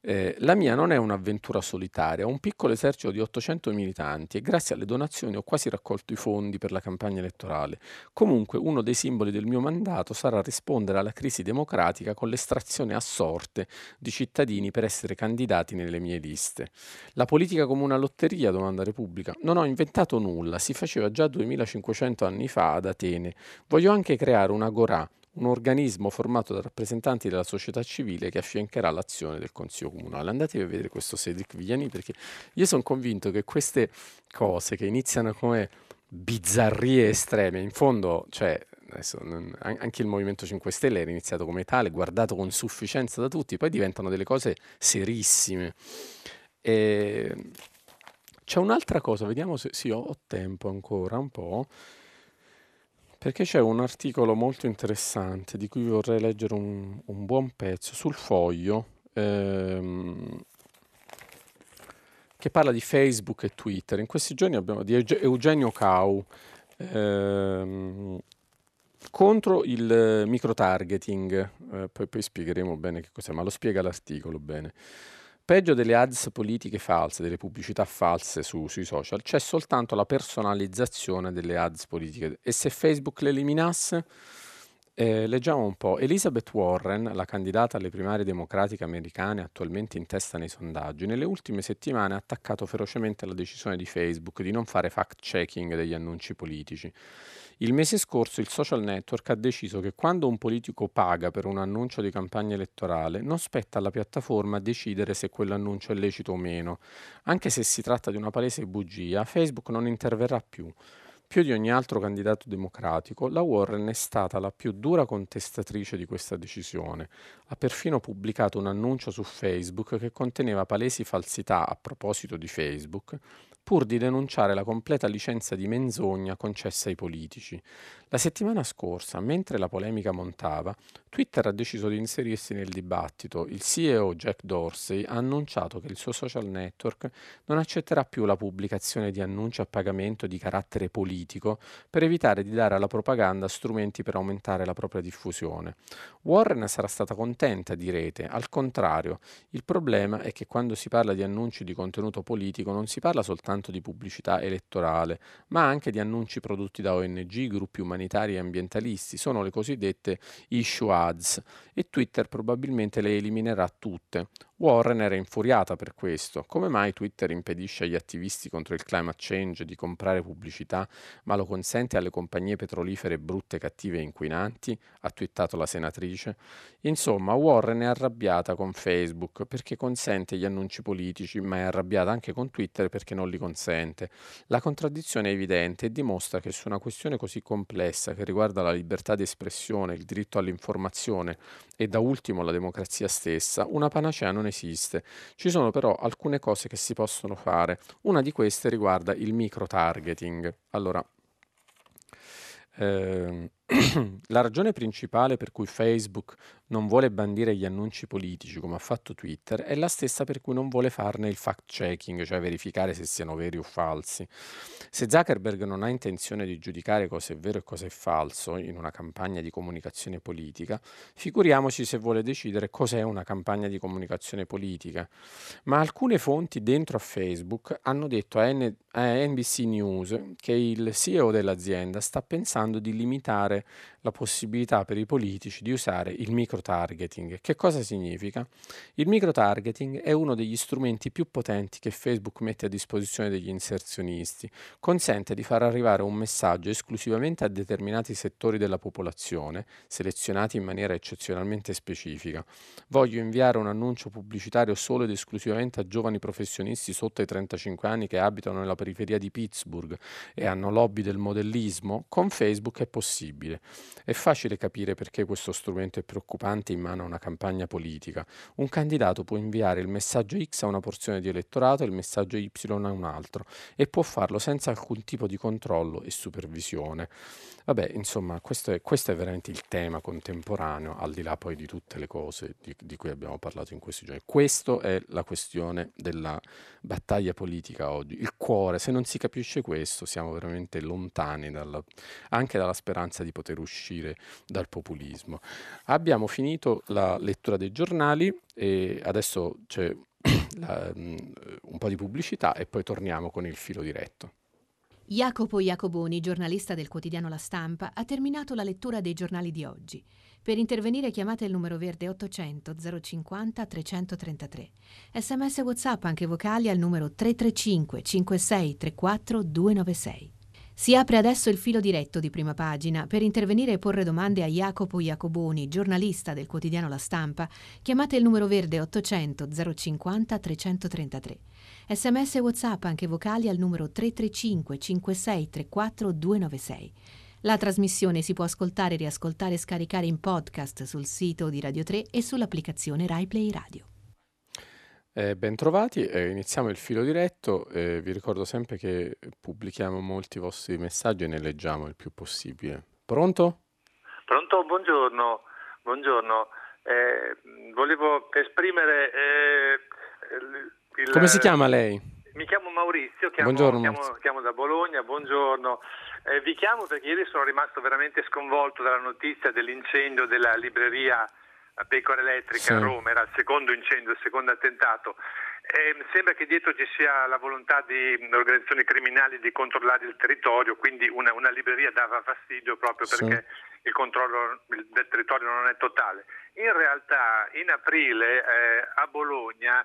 Eh, la mia non è un'avventura solitaria, ho un piccolo esercito di 800 militanti e grazie alle donazioni ho quasi raccolto i fondi per la campagna elettorale. Comunque uno dei simboli del mio mandato sarà rispondere alla crisi democratica con l'estrazione a sorte di cittadini per essere candidati nelle mie liste. La politica come una lotteria, domanda Repubblica. Non ho inventato nulla, si faceva già 2500 anni fa ad Atene. Voglio anche creare una Gorà, un organismo formato da rappresentanti della società civile che affiancherà l'azione del Consiglio Comunale. Andate a vedere questo Cedric Vigliani perché io sono convinto che queste cose che iniziano come bizzarrie estreme, in fondo, cioè, adesso, anche il Movimento 5 Stelle era iniziato come tale, guardato con sufficienza da tutti, poi diventano delle cose serissime. E... C'è un'altra cosa, vediamo se sì, ho tempo ancora un po'. Perché c'è un articolo molto interessante di cui vorrei leggere un, un buon pezzo sul foglio. Ehm, che parla di Facebook e Twitter. In questi giorni abbiamo di Eugenio Cau ehm, contro il microtargeting, eh, poi, poi spiegheremo bene che cos'è, ma lo spiega l'articolo bene. Peggio delle ads politiche false, delle pubblicità false su, sui social, c'è soltanto la personalizzazione delle ads politiche. E se Facebook le eliminasse? Eh, leggiamo un po'. Elizabeth Warren, la candidata alle primarie democratiche americane attualmente in testa nei sondaggi, nelle ultime settimane ha attaccato ferocemente la decisione di Facebook di non fare fact-checking degli annunci politici. Il mese scorso il social network ha deciso che quando un politico paga per un annuncio di campagna elettorale non spetta alla piattaforma decidere se quell'annuncio è lecito o meno. Anche se si tratta di una palese bugia, Facebook non interverrà più. Più di ogni altro candidato democratico, la Warren è stata la più dura contestatrice di questa decisione. Ha perfino pubblicato un annuncio su Facebook che conteneva palesi falsità a proposito di Facebook, pur di denunciare la completa licenza di menzogna concessa ai politici. La settimana scorsa, mentre la polemica montava, Twitter ha deciso di inserirsi nel dibattito. Il CEO Jack Dorsey ha annunciato che il suo social network non accetterà più la pubblicazione di annunci a pagamento di carattere politico per evitare di dare alla propaganda strumenti per aumentare la propria diffusione. Warren sarà stata contenta, direte. Al contrario, il problema è che quando si parla di annunci di contenuto politico non si parla soltanto di pubblicità elettorale, ma anche di annunci prodotti da ONG, gruppi umanitari umanitari e ambientalisti, sono le cosiddette issue ads e Twitter probabilmente le eliminerà tutte. Warren era infuriata per questo. Come mai Twitter impedisce agli attivisti contro il climate change di comprare pubblicità, ma lo consente alle compagnie petrolifere brutte, cattive e inquinanti? ha twittato la senatrice. Insomma, Warren è arrabbiata con Facebook perché consente gli annunci politici, ma è arrabbiata anche con Twitter perché non li consente. La contraddizione è evidente e dimostra che su una questione così complessa che riguarda la libertà di espressione, il diritto all'informazione e da ultimo la democrazia stessa, una panacea non esiste. Ci sono però alcune cose che si possono fare. Una di queste riguarda il micro-targeting. Allora, ehm, la ragione principale per cui Facebook non vuole bandire gli annunci politici come ha fatto Twitter è la stessa per cui non vuole farne il fact-checking, cioè verificare se siano veri o falsi. Se Zuckerberg non ha intenzione di giudicare cosa è vero e cosa è falso in una campagna di comunicazione politica, figuriamoci se vuole decidere cos'è una campagna di comunicazione politica. Ma alcune fonti dentro a Facebook hanno detto a, N- a NBC News che il CEO dell'azienda sta pensando di limitare la possibilità per i politici di usare il microtargeting. Che cosa significa? Il microtargeting è uno degli strumenti più potenti che Facebook mette a disposizione degli inserzionisti. Consente di far arrivare un messaggio esclusivamente a determinati settori della popolazione, selezionati in maniera eccezionalmente specifica. Voglio inviare un annuncio pubblicitario solo ed esclusivamente a giovani professionisti sotto i 35 anni che abitano nella periferia di Pittsburgh e hanno lobby del modellismo? Con Facebook è possibile. È facile capire perché questo strumento è preoccupante in mano a una campagna politica. Un candidato può inviare il messaggio X a una porzione di elettorato e il messaggio Y a un altro e può farlo senza alcun tipo di controllo e supervisione. Vabbè, insomma, questo è, questo è veramente il tema contemporaneo, al di là poi di tutte le cose di, di cui abbiamo parlato in questi giorni. Questa è la questione della battaglia politica oggi. Il cuore, se non si capisce questo, siamo veramente lontani dalla, anche dalla speranza di poter uscire dal populismo. Abbiamo finito la lettura dei giornali e adesso c'è la, un po' di pubblicità e poi torniamo con il filo diretto. Jacopo Iacoboni, giornalista del quotidiano La Stampa, ha terminato la lettura dei giornali di oggi. Per intervenire chiamate il numero verde 800 050 333. Sms WhatsApp anche vocali al numero 335 56 34 296. Si apre adesso il filo diretto di prima pagina. Per intervenire e porre domande a Jacopo Iacoboni, giornalista del quotidiano La Stampa, chiamate il numero verde 800 050 333. Sms e WhatsApp anche vocali al numero 335 5634 296. La trasmissione si può ascoltare, riascoltare e scaricare in podcast sul sito di Radio 3 e sull'applicazione RaiPlay Radio. Eh, bentrovati, eh, iniziamo il filo diretto. Eh, vi ricordo sempre che pubblichiamo molti vostri messaggi e ne leggiamo il più possibile. Pronto? Pronto, buongiorno. buongiorno. Eh, volevo esprimere il, Come si chiama lei? Maurizio, chiamo, Buongiorno, chiamo- Maurizio. chiamo da Bologna, buongiorno. Eh, vi chiamo perché ieri sono rimasto veramente sconvolto dalla notizia dell'incendio della libreria Pecora Elettrica a Sì. Roma, era il secondo incendio, il secondo attentato. Eh, sembra che dietro ci sia la volontà di organizzazioni criminali di controllare il territorio, quindi una, una libreria dava fastidio proprio Sì. perché il controllo del territorio non è totale. In realtà in aprile eh, a Bologna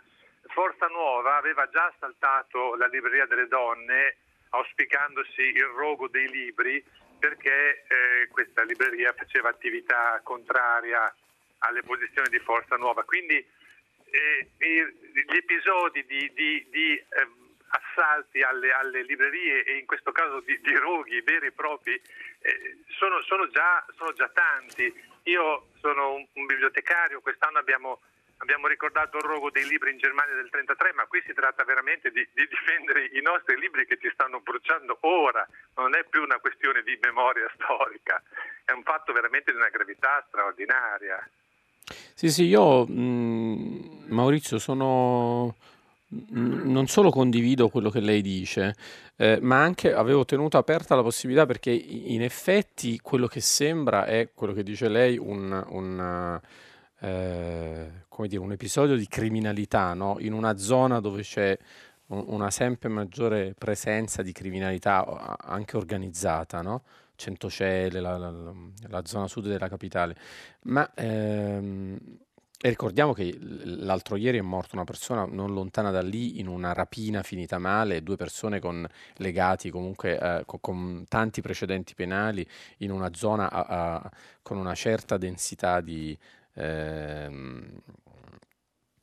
Forza Nuova aveva già assaltato la libreria delle donne auspicandosi il rogo dei libri perché eh, questa libreria faceva attività contraria alle posizioni di Forza Nuova. Quindi eh, gli episodi di, di- di, ehm, assalti alle, alle librerie e in questo caso di, di roghi veri e propri eh, sono, sono già, sono già tanti. Io sono un, un bibliotecario, quest'anno abbiamo, abbiamo ricordato il rogo dei libri in Germania del 33, ma qui si tratta veramente di, di difendere i nostri libri che ci stanno bruciando ora, non è più una questione di memoria storica, è un fatto veramente di una gravità straordinaria. Sì, sì, io mh, Maurizio sono mh, non solo condivido quello che lei dice, eh, ma anche avevo tenuto aperta la possibilità perché in effetti quello che sembra è quello che dice lei un, un, eh, come dire, un episodio di criminalità, no? In una zona dove c'è un- una sempre maggiore presenza di criminalità anche organizzata, no? Centocelle, la, la- la- zona sud della capitale. Ma ehm, ricordiamo che l'altro ieri è morta una persona non lontana da lì in una rapina finita male, due persone con, legati comunque eh, co- con, tanti precedenti penali in una zona a- a- con una certa densità di, ehm,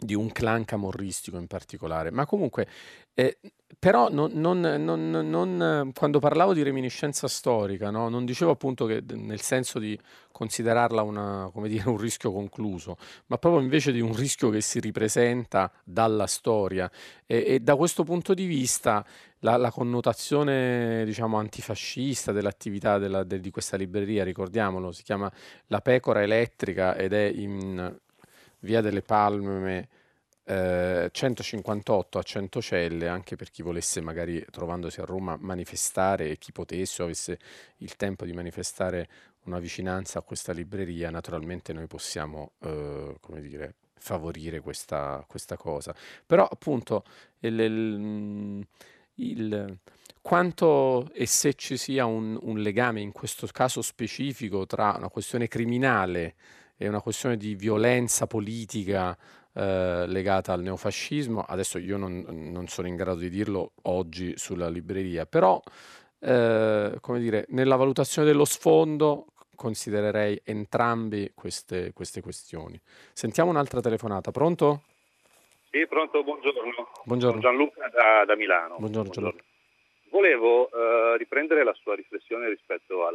di un clan camorristico in particolare. Ma comunque, eh, però non, non- non- quando parlavo di reminiscenza storica, no, non dicevo appunto che nel senso di considerarla una, dire, un rischio concluso, ma proprio invece di un rischio che si ripresenta dalla storia. E, e da questo punto di vista la, la connotazione, diciamo, antifascista dell'attività della- de- di questa libreria, ricordiamolo, si chiama La Pecora Elettrica ed è in Via delle Palme eh, 158 a Centocelle, anche per chi volesse magari trovandosi a Roma manifestare e chi potesse o avesse il tempo di manifestare una vicinanza a questa libreria, naturalmente noi possiamo, eh, come dire, favorire questa, questa cosa. Però appunto il, il- il- quanto e se ci sia un, un legame in questo caso specifico tra una questione criminale e una questione di violenza politica eh, legata al neofascismo, adesso io non, non sono in grado di dirlo oggi sulla libreria, però eh, come dire, nella valutazione dello sfondo considererei entrambe queste, queste questioni. Sentiamo un'altra telefonata, pronto? Sì, pronto, buongiorno. Buongiorno. Gianluca da, da Milano. Buongiorno, Gianluca. Volevo eh, riprendere la sua riflessione rispetto a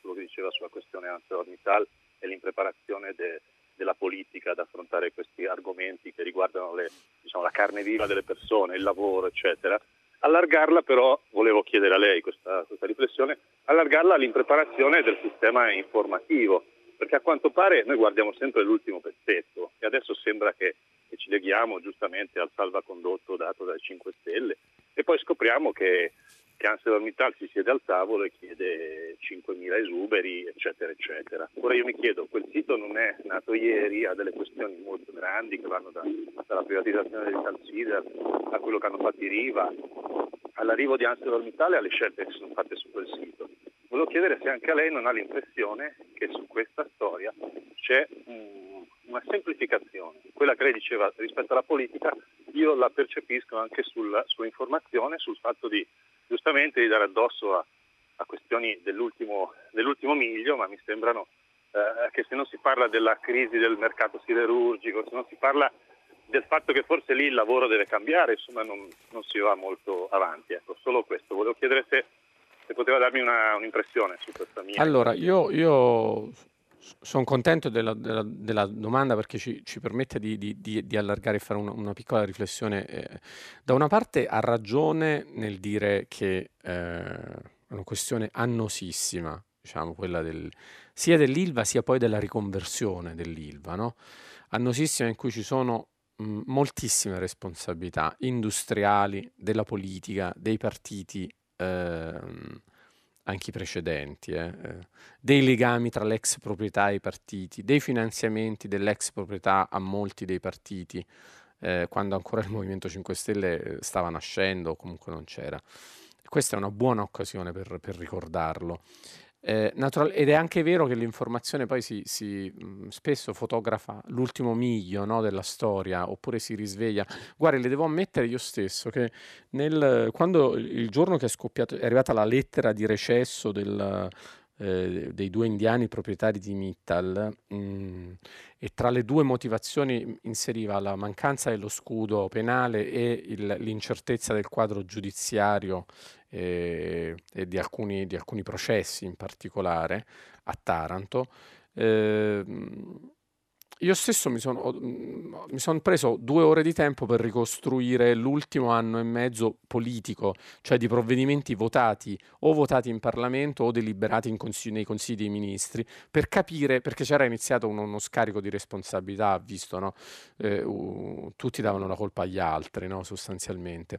quello che diceva sulla questione ArcelorMittal e l'impreparazione de- della politica ad affrontare questi argomenti che riguardano le- diciamo, la carne viva delle persone, il lavoro, eccetera. Allargarla però, volevo chiedere a lei questa, questa riflessione, allargarla all'impreparazione del sistema informativo, perché a quanto pare noi guardiamo sempre l'ultimo pezzetto e adesso sembra che, ci leghiamo giustamente al salvacondotto dato dai 5 Stelle e poi scopriamo che, che ArcelorMittal si siede al tavolo e chiede 5.000 esuberi, eccetera, eccetera. Ora io mi chiedo, quel sito non è nato ieri, ha delle questioni molto grandi che vanno da- dalla privatizzazione del Talsider a quello che hanno fatto i Riva, all'arrivo di ArcelorMittal e alle scelte che sono fatte su quel sito. Volevo chiedere se anche lei non ha l'impressione che su questa storia c'è mm, una semplificazione. Quella che lei diceva rispetto alla politica, io la percepisco anche sulla, sull'informazione, sul fatto di giustamente di dare addosso a, a questioni dell'ultimo, dell'ultimo miglio, ma mi sembrano eh, che se non si parla della crisi del mercato siderurgico, se non si parla del fatto che forse lì il lavoro deve cambiare, insomma non, non si va molto avanti. Ecco, solo questo. Volevo chiedere se, se poteva darmi una, un'impressione su questa mia. Allora, io, io sono contento della, della- della domanda perché ci, ci permette di, di- di- di allargare e fare una, una piccola riflessione. Eh, da una parte ha ragione nel dire che eh, è una questione annosissima, diciamo, quella del, sia dell'ILVA sia poi della riconversione dell'ILVA, no? Annosissima in cui ci sono mh, moltissime responsabilità industriali, della politica, dei partiti, ehm, anche i precedenti, eh, eh, dei legami tra l'ex proprietà e i partiti, dei finanziamenti dell'ex proprietà a molti dei partiti, eh, quando ancora il Movimento 5 Stelle eh, stava nascendo o comunque non c'era. Questa è una buona occasione per, per ricordarlo. Eh, natural- ed è anche vero che l'informazione poi si, si mh, spesso fotografa l'ultimo miglio no, della storia oppure si risveglia. Guardi, le devo ammettere io stesso che nel, quando il giorno che è scoppiato, è arrivata la lettera di recesso del, eh, dei due indiani proprietari di Mittal mh, mm, e tra le due motivazioni inseriva la mancanza dello scudo penale e il, l'incertezza del quadro giudiziario eh, e di alcuni, di alcuni, processi in particolare a Taranto. Eh, io stesso mi sono, mi sono preso due ore di tempo per ricostruire l'ultimo anno e mezzo politico, cioè di provvedimenti votati o votati in Parlamento o deliberati consigli, nei consigli dei ministri, per capire, perché c'era iniziato uno, uno scarico di responsabilità, visto, no? eh, uh, tutti davano la colpa agli altri, no? sostanzialmente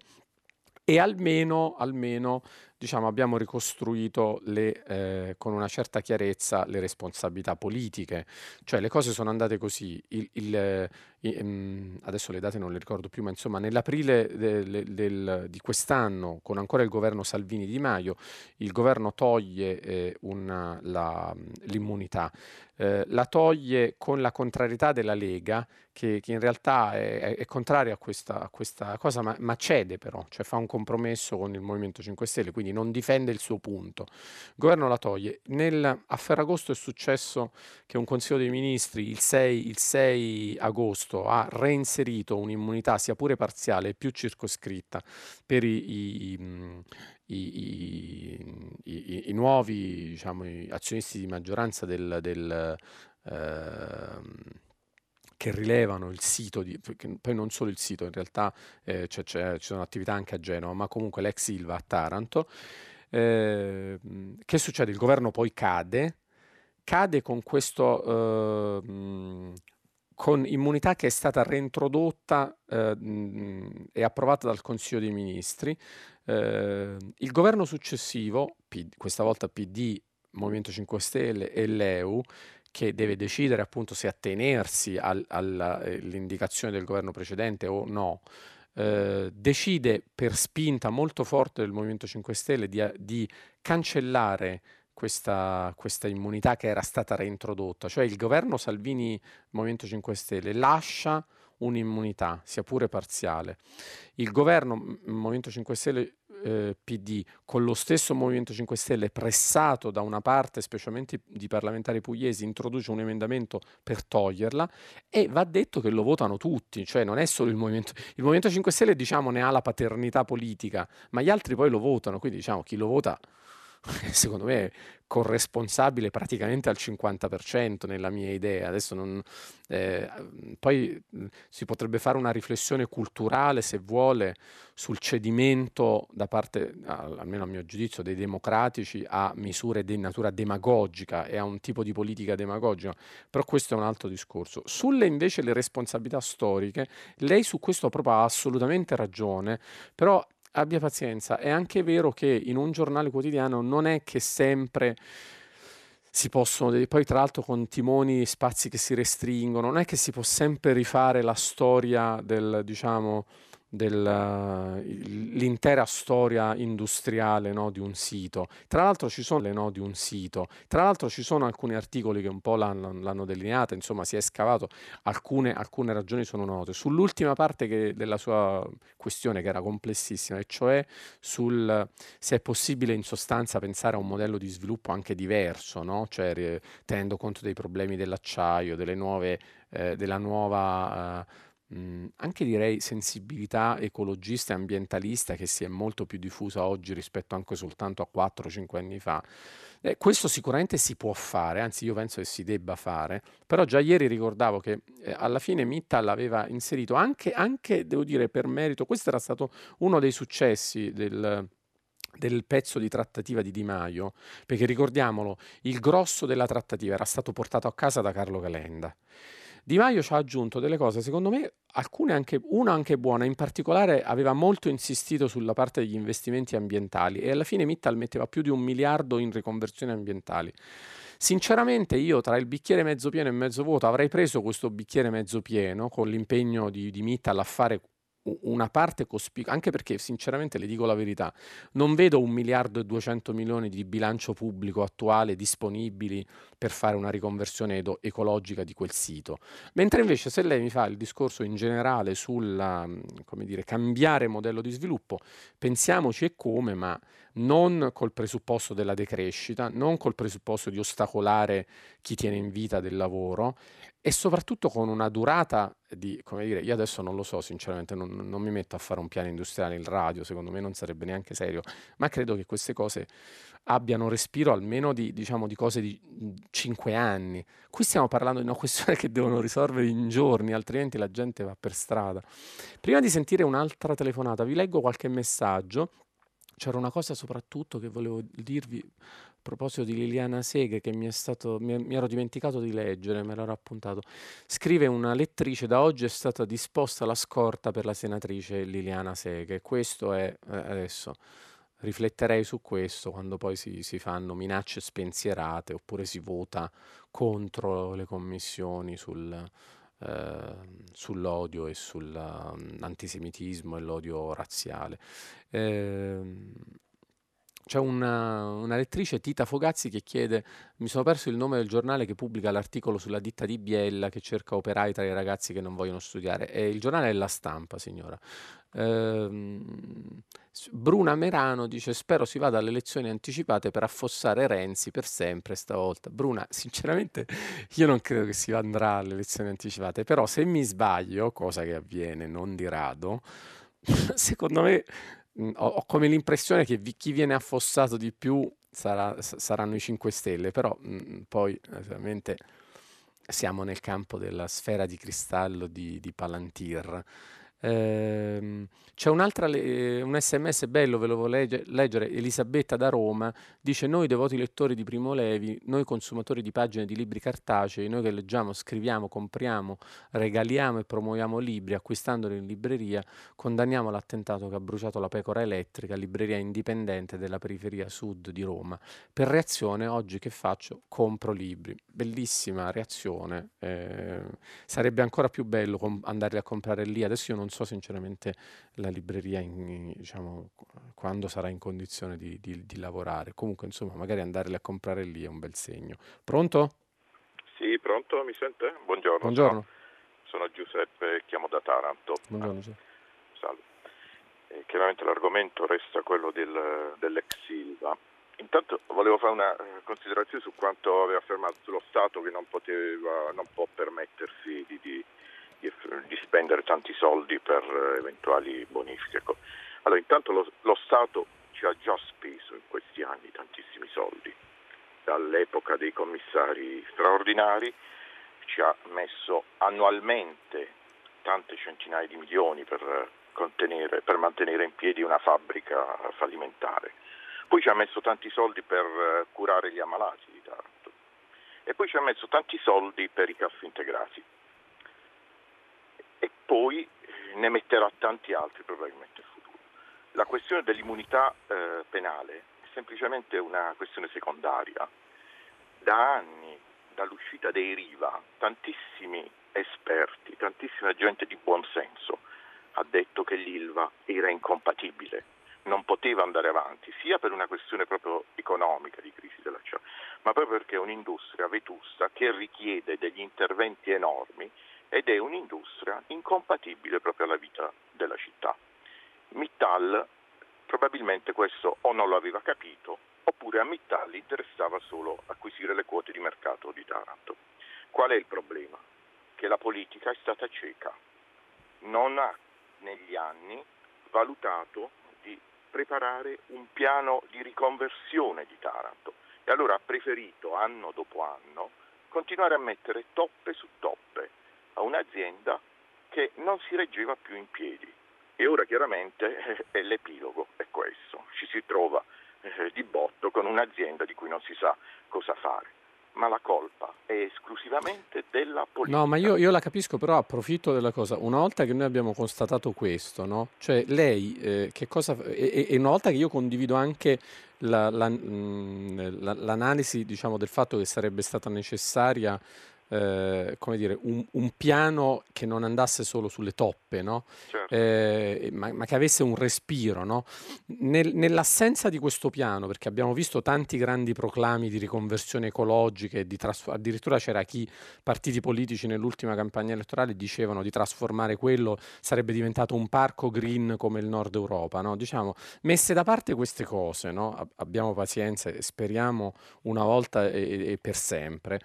e almeno, almeno diciamo, abbiamo ricostruito le, eh, con una certa chiarezza le responsabilità politiche, cioè le cose sono andate così, il, il, il, adesso le date non le ricordo più, ma insomma nell'aprile del, del, di quest'anno, con ancora il governo Salvini Di Maio, il governo toglie eh, una, la, l'immunità, eh, la toglie con la contrarietà della Lega, che, che in realtà è, è, contraria a questa, a questa cosa, ma, ma, cede però, cioè fa un compromesso con il Movimento 5 Stelle, quindi non difende il suo punto. Il governo la toglie. Nel, a Ferragosto è successo che un Consiglio dei Ministri il 6, il 6 agosto ha reinserito un'immunità sia pure parziale più circoscritta per i, i, i, i, i nuovi diciamo, azionisti di maggioranza del, del eh, che rilevano il sito, di, poi non solo il sito, in realtà eh, c'è, c'è, ci sono attività anche a Genova, ma comunque l'ex Ilva a Taranto. Eh, che succede? Il governo poi cade, cade con questo... Eh, con immunità che è stata reintrodotta eh, e approvata dal Consiglio dei Ministri. Eh, il governo successivo, questa volta PD, Movimento 5 Stelle e l'EU, che deve decidere appunto se attenersi al, all'indicazione del governo precedente o no, eh, decide per spinta molto forte del Movimento 5 Stelle di, di cancellare questa, questa, immunità che era stata reintrodotta, cioè il governo Salvini Movimento 5 Stelle lascia un'immunità, sia pure parziale. Il governo Movimento 5 Stelle eh, PD con lo stesso Movimento 5 Stelle pressato da una parte, specialmente di parlamentari pugliesi, introduce un emendamento per toglierla e va detto che lo votano tutti, cioè non è solo il Movimento, il Movimento 5 Stelle diciamo ne ha la paternità politica, ma gli altri poi lo votano, quindi diciamo chi lo vota secondo me corresponsabile praticamente al 50% nella mia idea. Adesso non, eh, poi si potrebbe fare una riflessione culturale, se vuole, sul cedimento da parte, almeno a mio giudizio, dei democratici a misure di natura demagogica e a un tipo di politica demagogica, però questo è un altro discorso. Sulle invece le responsabilità storiche, lei su questo proprio ha assolutamente ragione, però abbia pazienza. È anche vero che in un giornale quotidiano non è che sempre si possono, poi tra l'altro con timoni spazi che si restringono, non è che si può sempre rifare la storia del, diciamo, dell'intera storia industriale no, di un sito. Tra l'altro ci sono le no di un sito, tra l'altro ci sono alcuni articoli che un po' l'hanno, l'hanno delineata, insomma si è scavato, alcune, alcune ragioni sono note. Sull'ultima parte che, della sua questione che era complessissima, e cioè sul se è possibile in sostanza pensare a un modello di sviluppo anche diverso, no? cioè tenendo conto dei problemi dell'acciaio, delle nuove, eh, della nuova... Eh, mh, anche direi sensibilità ecologista e ambientalista che si è molto più diffusa oggi rispetto anche soltanto a 4-5 anni fa. Eh, questo sicuramente si può fare, anzi io penso che si debba fare, però già ieri ricordavo che eh, alla fine Mittal aveva inserito anche, anche, devo dire, per merito, questo era stato uno dei successi del, del pezzo di trattativa di Di Maio, perché ricordiamolo, il grosso della trattativa era stato portato a casa da Carlo Calenda. Di Maio ci ha aggiunto delle cose, secondo me, alcune anche, una anche buona, in particolare aveva molto insistito sulla parte degli investimenti ambientali e alla fine Mittal metteva più di un miliardo in riconversioni ambientali. Sinceramente io tra il bicchiere mezzo pieno e mezzo vuoto avrei preso questo bicchiere mezzo pieno con l'impegno di, di Mittal a fare una parte cospicua, anche perché sinceramente le dico la verità, non vedo un miliardo e duecento milioni di bilancio pubblico attuale disponibili per fare una riconversione edo- ecologica di quel sito. Mentre invece se lei mi fa il discorso in generale sul cambiare modello di sviluppo, pensiamoci e come, ma non col presupposto della decrescita, non col presupposto di ostacolare chi tiene in vita del lavoro e soprattutto con una durata di, come dire, io adesso non lo so, sinceramente non, non, mi metto a fare un piano industriale in radio, secondo me non sarebbe neanche serio, ma credo che queste cose abbiano respiro almeno di, diciamo, di cose di cinque anni. Qui stiamo parlando di una questione che devono risolvere in giorni, altrimenti la gente va per strada. Prima di sentire un'altra telefonata, vi leggo qualche messaggio. C'era una cosa soprattutto che volevo dirvi proposito di Liliana Seghe, che mi, stato, mi, mi ero dimenticato di leggere, me l'ero appuntato, scrive una lettrice, da oggi è stata disposta la scorta per la senatrice Liliana Seghe. Questo è, eh, adesso, rifletterei su questo quando poi si, si, fanno minacce spensierate oppure si vota contro le commissioni sul, eh, sull'odio e sull'antisemitismo e l'odio razziale. Eh, c'è una, una, lettrice, Tita Fogazzi, che chiede: Mi sono perso il nome del giornale che pubblica l'articolo sulla ditta di Biella che cerca operai tra i ragazzi che non vogliono studiare. E il giornale è La Stampa, signora. Ehm, Bruna Merano dice: Spero si vada alle elezioni anticipate per affossare Renzi per sempre stavolta. Bruna, sinceramente, io non credo che si andrà alle elezioni anticipate, però se mi sbaglio, cosa che avviene non di rado, secondo me Ho, ho come l'impressione che vi- chi viene affossato di più sarà- saranno i 5 Stelle, però mh, poi ovviamente siamo nel campo della sfera di cristallo di, di Palantir. Ehm, c'è un'altra, un sms bello, ve lo volevo legge- leggere, Elisabetta da Roma, dice noi devoti lettori di Primo Levi, noi consumatori di pagine di libri cartacei, noi che leggiamo, scriviamo, compriamo, regaliamo e promuoviamo libri acquistandoli in libreria, condanniamo l'attentato che ha bruciato la pecora elettrica, libreria indipendente della periferia sud di Roma. Per reazione oggi che faccio? Compro libri. Bellissima reazione, eh, sarebbe ancora più bello com- andare a comprare lì, adesso io non so sinceramente la libreria in, diciamo, quando sarà in condizione di, di, di, lavorare. Comunque, insomma, magari andarle a comprare lì è un bel segno. Pronto? Sì, pronto, mi sente? Buongiorno. Buongiorno. Sono, sono Giuseppe, chiamo da Taranto. Buongiorno. Sì. Salve. Eh, chiaramente l'argomento resta quello del, dell'ex Silva. Intanto volevo fare una eh, considerazione su quanto aveva affermato sullo Stato che non, poteva, non può permettersi spendere tanti soldi per eh, eventuali bonifiche. Ecco. Allora, intanto lo, lo Stato ci ha già speso in questi anni tantissimi soldi, dall'epoca dei commissari straordinari ci ha messo annualmente tante centinaia di milioni per, per mantenere in piedi una fabbrica fallimentare. Poi ci ha messo tanti soldi per eh, curare gli ammalati di Taranto e poi ci ha messo tanti soldi per i CAF integrati poi eh, ne metterà tanti altri probabilmente in futuro. La questione dell'immunità eh, penale è semplicemente una questione secondaria. Da anni, dall'uscita dei Riva, tantissimi esperti, tantissima gente di buon senso ha detto che l'ILVA era incompatibile, non poteva andare avanti, sia per una questione proprio economica di crisi dell'acciaio, ma proprio perché è un'industria vetusta che richiede degli interventi enormi ed è un'industria incompatibile proprio alla vita della città. Mittal probabilmente questo o non lo aveva capito oppure a Mittal interessava solo acquisire le quote di mercato di Taranto. Qual è il problema? Che la politica è stata cieca, non ha negli anni valutato di preparare un piano di riconversione di Taranto e allora ha preferito anno dopo anno continuare a mettere toppe su toppe a un'azienda che non si reggeva più in piedi. E ora chiaramente eh, l'epilogo è questo, ci si trova eh, di botto con un'azienda di cui non si sa cosa fare, ma la colpa è esclusivamente della politica. No, ma io, io la capisco, però approfitto della cosa. Una volta che noi abbiamo constatato questo, no? Cioè lei, eh, che cosa... E, e, una volta che io condivido anche la, la, mh, mm, la, l'analisi, diciamo, del fatto che sarebbe stata necessaria eh, come dire, un, un, piano che non andasse solo sulle toppe, no? certo. eh, ma, ma, che avesse un respiro. No? Nel, nell'assenza di questo piano, perché abbiamo visto tanti grandi proclami di riconversione ecologica e di trasf- addirittura c'era chi, partiti politici nell'ultima campagna elettorale dicevano di trasformare quello, sarebbe diventato un parco green come il nord Europa. No? Diciamo, messe da parte queste cose, abbiamo pazienza e speriamo una volta e, e per sempre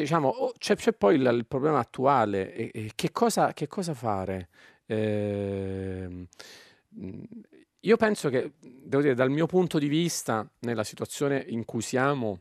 diciamo, c'è, c'è poi il, il problema attuale, e, e che, cosa, che cosa fare? Eh, io penso che, devo dire, dal mio punto di vista, nella situazione in cui siamo,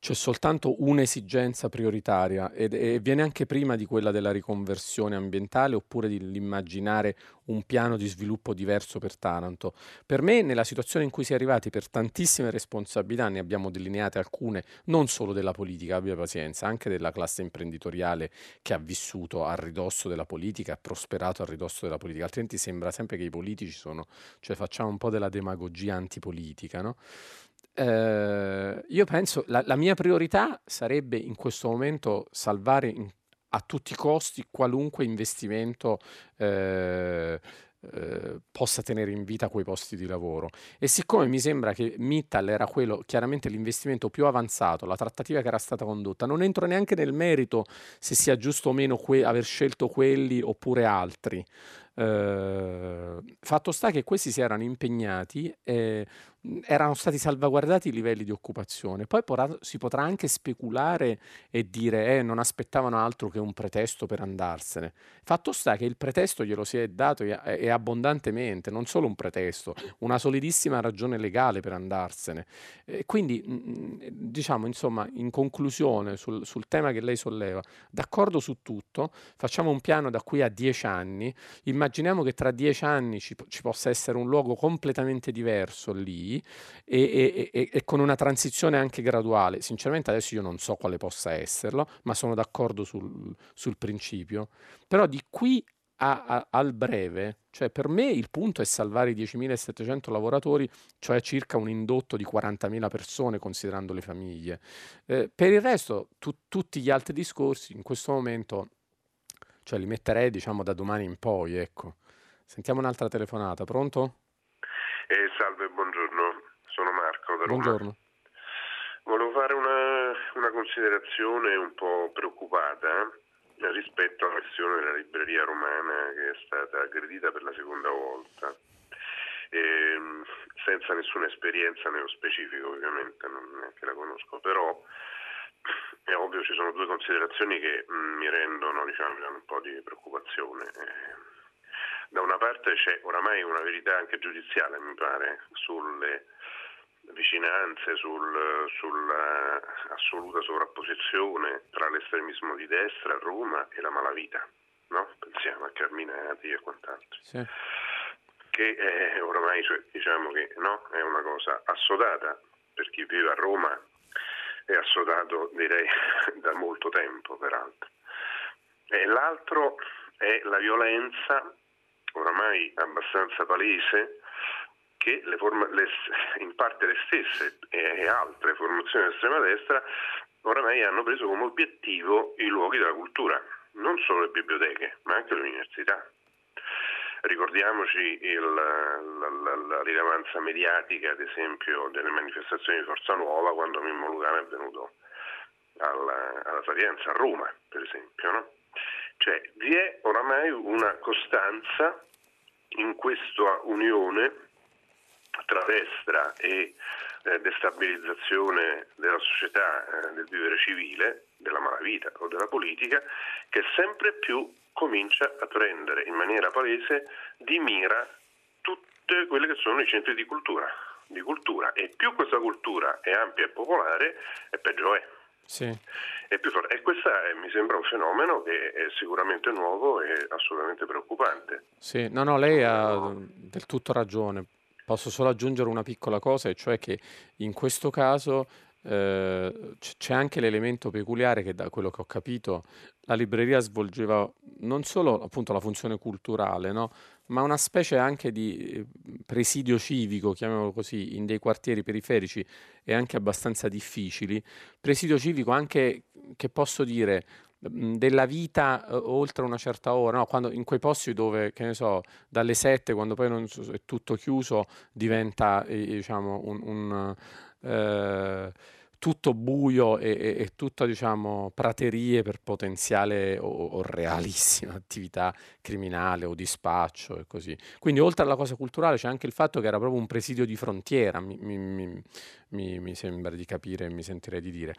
c'è soltanto un'esigenza prioritaria e viene anche prima di quella della riconversione ambientale oppure dell'immaginare un piano di sviluppo diverso per Taranto. Per me, nella situazione in cui si è arrivati per tantissime responsabilità, ne abbiamo delineate alcune, non solo della politica, abbia pazienza, anche della classe imprenditoriale che ha vissuto a ridosso della politica, ha prosperato a ridosso della politica, altrimenti sembra sempre che i politici sono, cioè facciamo un po' della demagogia antipolitica, no? Eh, io penso la, la mia priorità sarebbe in questo momento salvare in, a tutti i costi qualunque investimento eh, eh, possa tenere in vita quei posti di lavoro. E siccome mi sembra che Mittal era quello, chiaramente l'investimento più avanzato, la trattativa che era stata condotta, non entro neanche nel merito se sia giusto o meno que- aver scelto quelli oppure altri. Eh, fatto sta che questi si erano impegnati e erano stati salvaguardati i livelli di occupazione. Poi porà, si potrà anche speculare e dire eh, non aspettavano altro che un pretesto per andarsene. Fatto sta che il pretesto glielo si è dato e, abbondantemente, non solo un pretesto, una solidissima ragione legale per andarsene. E quindi, diciamo, insomma, in conclusione sul, sul tema che lei solleva, d'accordo su tutto, facciamo un piano da qui a dieci anni, immaginiamo che tra dieci anni ci, ci possa essere un luogo completamente diverso lì, e, e, e, con una transizione anche graduale. Sinceramente adesso io non so quale possa esserlo, ma sono d'accordo sul, sul principio. Però di qui a, a, al breve, cioè per me il punto è salvare i 10.700 lavoratori, cioè circa un indotto di 40.000 persone considerando le famiglie. Eh, per il resto, tu, tutti gli altri discorsi in questo momento, cioè li metterei diciamo da domani in poi, ecco. Sentiamo un'altra telefonata, pronto? Eh, salve, buongiorno, sono Marco da Roma. Buongiorno. Volevo fare una, una considerazione un po' preoccupata eh, rispetto alla questione della libreria romana che è stata aggredita per la seconda volta. Eh, senza nessuna esperienza nello specifico, ovviamente, non neanche la conosco, però è ovvio ci sono due considerazioni che mh, mm, mi rendono, diciamo, un po' di preoccupazione. Eh, da una parte c'è oramai una verità anche giudiziale, mi pare, sulle vicinanze, sul, sulla assoluta sovrapposizione tra l'estremismo di destra a Roma e la malavita, no? pensiamo a Carminati e quant'altro. Sì. Che è oramai cioè, diciamo che no, è una cosa assodata per chi vive a Roma, è assodato direi da molto tempo peraltro. E l'altro è la violenza oramai abbastanza palese che le form- le, in parte le stesse e altre formazioni di estrema destra oramai hanno preso come obiettivo i luoghi della cultura, non solo le biblioteche, ma anche le università. Ricordiamoci il, la, la, la, rilevanza mediatica, ad esempio, delle manifestazioni di Forza Nuova quando Mimmo Lucano è venuto alla, alla Sapienza, a Roma, per esempio. No? Cioè vi è oramai una costanza in questa unione tra destra e eh, destabilizzazione della società, eh, del vivere civile, della malavita o della politica, che sempre più comincia a prendere in maniera palese di mira tutte quelle che sono i centri di cultura, di cultura. e più questa cultura è ampia e popolare e peggio è. Sì. E, e questo mi sembra un fenomeno che è sicuramente nuovo e assolutamente preoccupante. Sì, no, no, lei ha del tutto ragione. Posso solo aggiungere una piccola cosa, e cioè che in questo caso eh, c'è anche l'elemento peculiare che da quello che ho capito la libreria svolgeva non solo appunto la funzione culturale, no? ma una specie anche di eh, presidio civico, chiamiamolo così, in dei quartieri periferici e anche abbastanza difficili, presidio civico anche, che posso dire, della vita uh, oltre una certa ora, no? quando, in quei posti dove, che ne so, dalle 7, quando poi non, è tutto chiuso, diventa eh, diciamo, un, un eh, tutto buio e, e, e tutto diciamo praterie per potenziale o, o, realissima attività criminale o di spaccio e così. Quindi oltre alla cosa culturale c'è anche il fatto che era proprio un presidio di frontiera, mi, mi, mi, mi sembra di capire e mi sentirei di dire.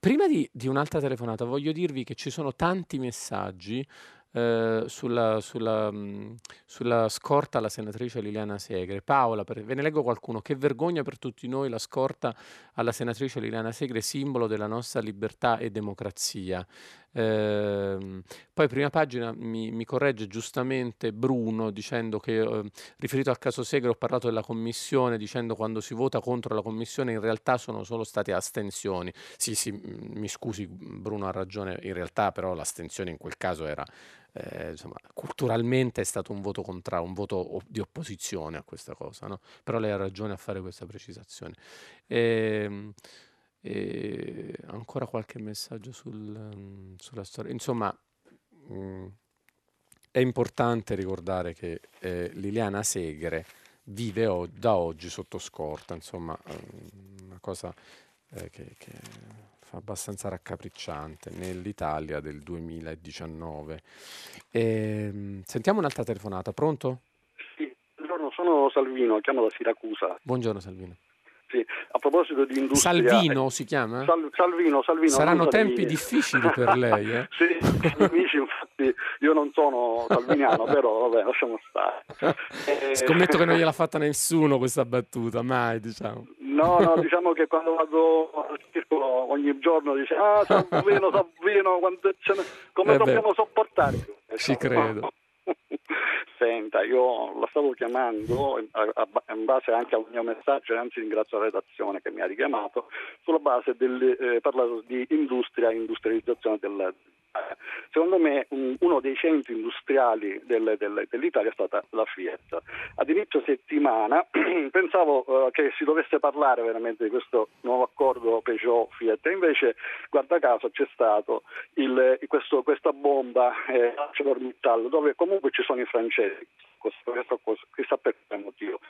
Prima di, di un'altra telefonata voglio dirvi che ci sono tanti messaggi eh, sulla, sulla, mh, sulla, scorta alla senatrice Liliana Segre. Paola, per, ve ne leggo qualcuno. Che vergogna per tutti noi la scorta alla senatrice Liliana Segre, simbolo della nostra libertà e democrazia. Eh, poi prima pagina mi, mi, corregge giustamente Bruno dicendo che eh, riferito al caso Segre ho parlato della commissione dicendo quando si vota contro la commissione in realtà sono solo state astensioni. Sì, sì, mi scusi Bruno ha ragione, in realtà però l'astensione in quel caso era eh, insomma, culturalmente è stato un voto contrario, un voto di opposizione a questa cosa, no? però lei ha ragione a fare questa precisazione. Ehm, e ancora qualche messaggio sul, sulla storia. Insomma, mh, mm, è importante ricordare che eh, Liliana Segre vive o- da oggi sotto scorta, insomma, una cosa eh, che, che fa abbastanza raccapricciante nell'Italia del 2019. E, ehm, sentiamo un'altra telefonata, pronto? Sì, buongiorno, sono Salvino, chiamo da Siracusa. Buongiorno Salvino. Sì, a proposito di industria... Salvino eh, si chiama? Sal, Salvino, Salvino. Saranno tempi difficili per lei, eh? sì, amici, infatti io non sono salviniano, però vabbè, lasciamo stare. Scommetto che non gliel'ha fatta nessuno questa battuta, mai, diciamo. No, no, diciamo che quando vado al circolo ogni giorno dice ah Salvino, Salvino, come eh dobbiamo sopportare? Ci credo. Senta, io la stavo chiamando in base anche al mio messaggio anzi ringrazio la redazione che mi ha richiamato sulla base del eh, parlato di industria e industrializzazione del, Secondo me un, uno dei centri industriali del, del, dell'Italia è stata la Fiat. Ad inizio settimana pensavo uh, che si dovesse parlare veramente di questo nuovo accordo Peugeot-Fiat e invece guarda caso c'è stato il, questo, questa bomba eh, ArcelorMittal dove comunque ci sono i francesi questo, chissà per quale motivo.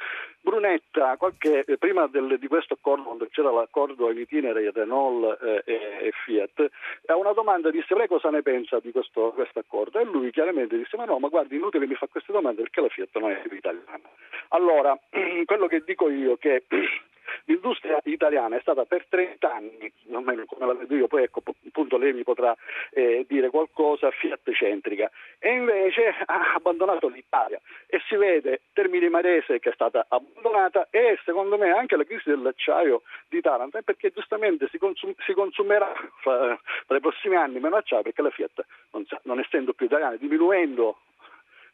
Brunetta, qualche, eh, prima del, di questo accordo, quando c'era l'accordo in itinere Renault eh, e, e, Fiat, a una domanda disse lei cosa ne pensa di questo, questo, accordo e lui chiaramente disse ma no, ma guardi, inutile mi fa queste domande perché la Fiat non è italiana. Allora, quello che dico io è che L'industria italiana è stata per 30 anni, almeno come la vedo io, poi ecco appunto lei mi potrà eh, dire qualcosa, Fiat centrica, e invece ha abbandonato l'Italia e si vede Termini Marese che è stata abbandonata e secondo me anche la crisi dell'acciaio di Taranto, perché giustamente si, consum- si consumerà fra, fra, i prossimi anni meno acciaio perché la Fiat non, non essendo più italiana, diminuendo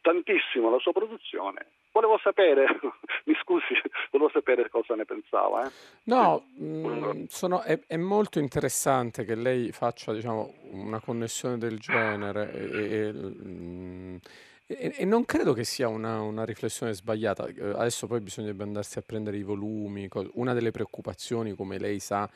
tantissimo la sua produzione. Volevo sapere, mi scusi, volevo sapere cosa ne pensava. Eh? No, mh, mm, sono, è, è, molto interessante che lei faccia diciamo, una connessione del genere e, e, mm, e, e non credo che sia una, una, riflessione sbagliata. Eh, adesso poi bisognerebbe andarsi a prendere i volumi. Una delle preoccupazioni, come lei sa,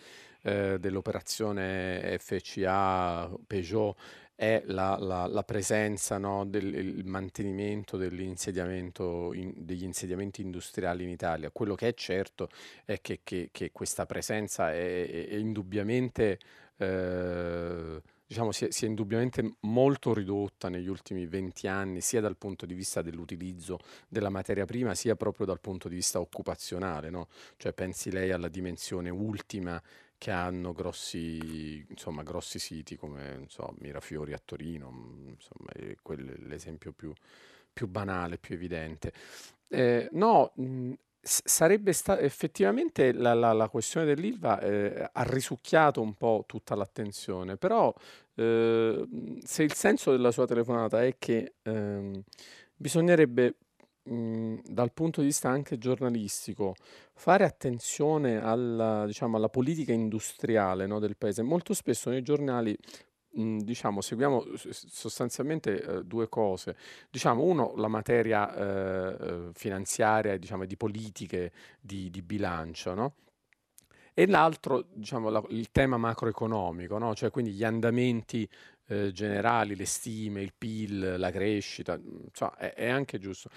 eh, dell'operazione FCA Peugeot è la, la, la presenza, no, del il mantenimento dell'insediamento in, degli insediamenti industriali in Italia. Quello che è certo è che, che, che questa presenza è, è indubbiamente, eh, diciamo, si è, si è, indubbiamente molto ridotta negli ultimi 20 anni, sia dal punto di vista dell'utilizzo della materia prima, sia proprio dal punto di vista occupazionale. No? Cioè pensi lei alla dimensione ultima che hanno grossi, insomma, grossi siti come so, Mirafiori a Torino, mm, insomma, è l'esempio più, più, banale, più evidente. Eh, no, mh, mm, sarebbe stata effettivamente la, la, la questione dell'ILVA eh, ha risucchiato un po' tutta l'attenzione, però eh, se il senso della sua telefonata è che ehm, bisognerebbe mh, dal punto di vista anche giornalistico, fare attenzione alla, diciamo, alla politica industriale no, del paese. Molto spesso nei giornali mh, diciamo, seguiamo sostanzialmente eh, due cose. Diciamo, uno, la materia eh, eh, finanziaria e diciamo, di politiche di, di bilancio, no? E l'altro, diciamo, la, il tema macroeconomico, no? cioè quindi gli andamenti eh, generali, le stime, il PIL, la crescita, insomma, è, è anche giusto.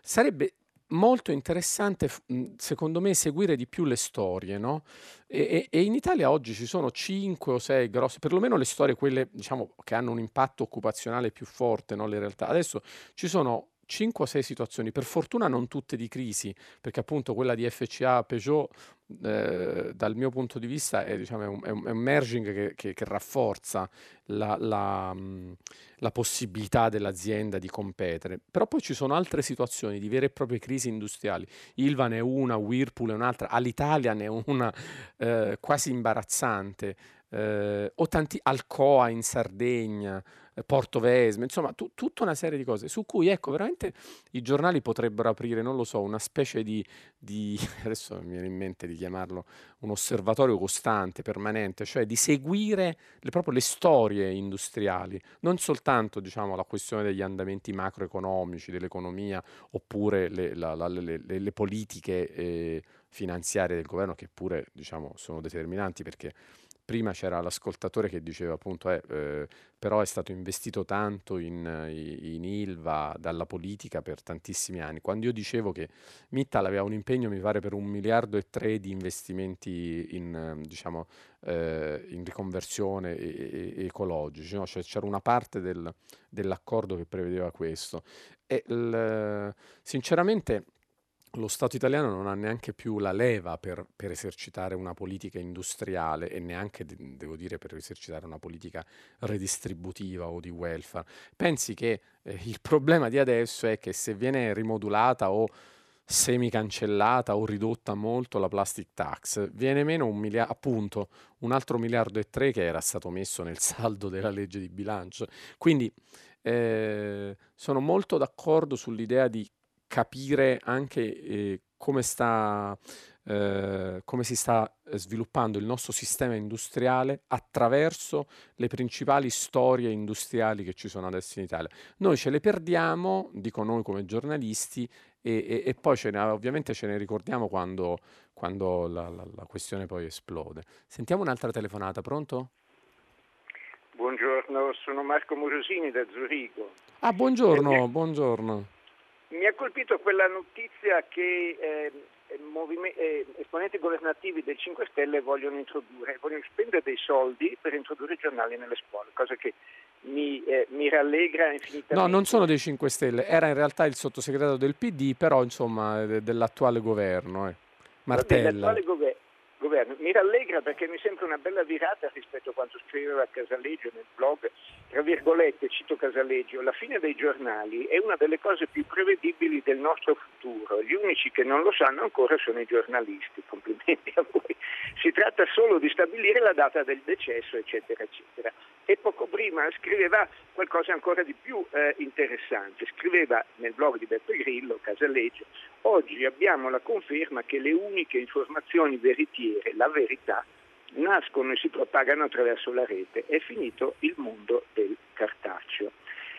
Sarebbe molto interessante, secondo me, seguire di più le storie, no? E, e, in Italia oggi ci sono 5 o 6 grosse, perlomeno le storie, quelle diciamo, che hanno un impatto occupazionale più forte, no? Le realtà. Adesso ci sono 5 o 6 situazioni, per fortuna non tutte di crisi, perché appunto quella di FCA Peugeot eh, dal mio punto di vista è, diciamo, è, un, è un, merging che, che, che rafforza la, la, la, possibilità dell'azienda di competere. Però poi ci sono altre situazioni di vere e proprie crisi industriali. Ilva ne è una, Whirlpool è un'altra, Alitalia ne è una eh, quasi imbarazzante, eh, o tanti Alcoa in Sardegna. Porto Vesme, insomma tu, tutta una serie di cose su cui ecco veramente i giornali potrebbero aprire, non lo so, una specie di, di adesso mi viene in mente di chiamarlo un osservatorio costante, permanente, cioè di seguire le, proprio le storie industriali, non soltanto diciamo la questione degli andamenti macroeconomici, dell'economia oppure le, la, la, le, le politiche eh, finanziarie del governo che pure diciamo sono determinanti perché prima c'era l'ascoltatore che diceva appunto eh, eh, però è stato investito tanto in, in, Ilva dalla politica per tantissimi anni. Quando io dicevo che Mittal aveva un impegno, mi pare, per un miliardo e tre di investimenti in, diciamo, eh, in riconversione e, e, ecologici, no? cioè, c'era una parte del, dell'accordo che prevedeva questo. E il, sinceramente lo Stato italiano non ha neanche più la leva per, per esercitare una politica industriale e neanche, devo dire, per esercitare una politica redistributiva o di welfare. Pensi che eh, il problema di adesso è che se viene rimodulata o semi-cancellata o ridotta molto la plastic tax, viene meno un miliardo, appunto, un altro miliardo e tre che era stato messo nel saldo della legge di bilancio. Quindi eh, sono molto d'accordo sull'idea di capire anche eh, come, sta, eh, come si sta sviluppando il nostro sistema industriale attraverso le principali storie industriali che ci sono adesso in Italia. Noi ce le perdiamo, dico noi come giornalisti, e, e, e poi ce ne, ovviamente ce ne ricordiamo quando, quando la, la, la questione poi esplode. Sentiamo un'altra telefonata, pronto? Buongiorno, sono Marco Morosini da Zurigo. Ah, buongiorno, buongiorno. Mi ha colpito quella notizia che eh, eh, esponenti governativi del 5 Stelle vogliono introdurre, vogliono spendere dei soldi per introdurre i giornali nelle scuole, cosa che mi, eh, mi rallegra infinitamente. No, non sono dei 5 Stelle, era in realtà il sottosegretario del PD, però insomma dell'attuale governo. Eh. Martella. Dell'attuale governo governo. Mi rallegra perché mi sembra una bella virata rispetto a quanto scriveva Casaleggio nel blog, tra virgolette, cito Casaleggio, la fine dei giornali è una delle cose più prevedibili del nostro futuro. Gli unici che non lo sanno ancora sono i giornalisti, complimenti a voi. Si tratta solo di stabilire la data del decesso, eccetera, eccetera e poco prima scriveva qualcosa ancora di più eh, interessante. Scriveva nel blog di Beppe Grillo, Casaleggio, oggi abbiamo la conferma che le uniche informazioni veritiere, la verità, nascono e si propagano attraverso la rete. È finito il mondo del cartaceo.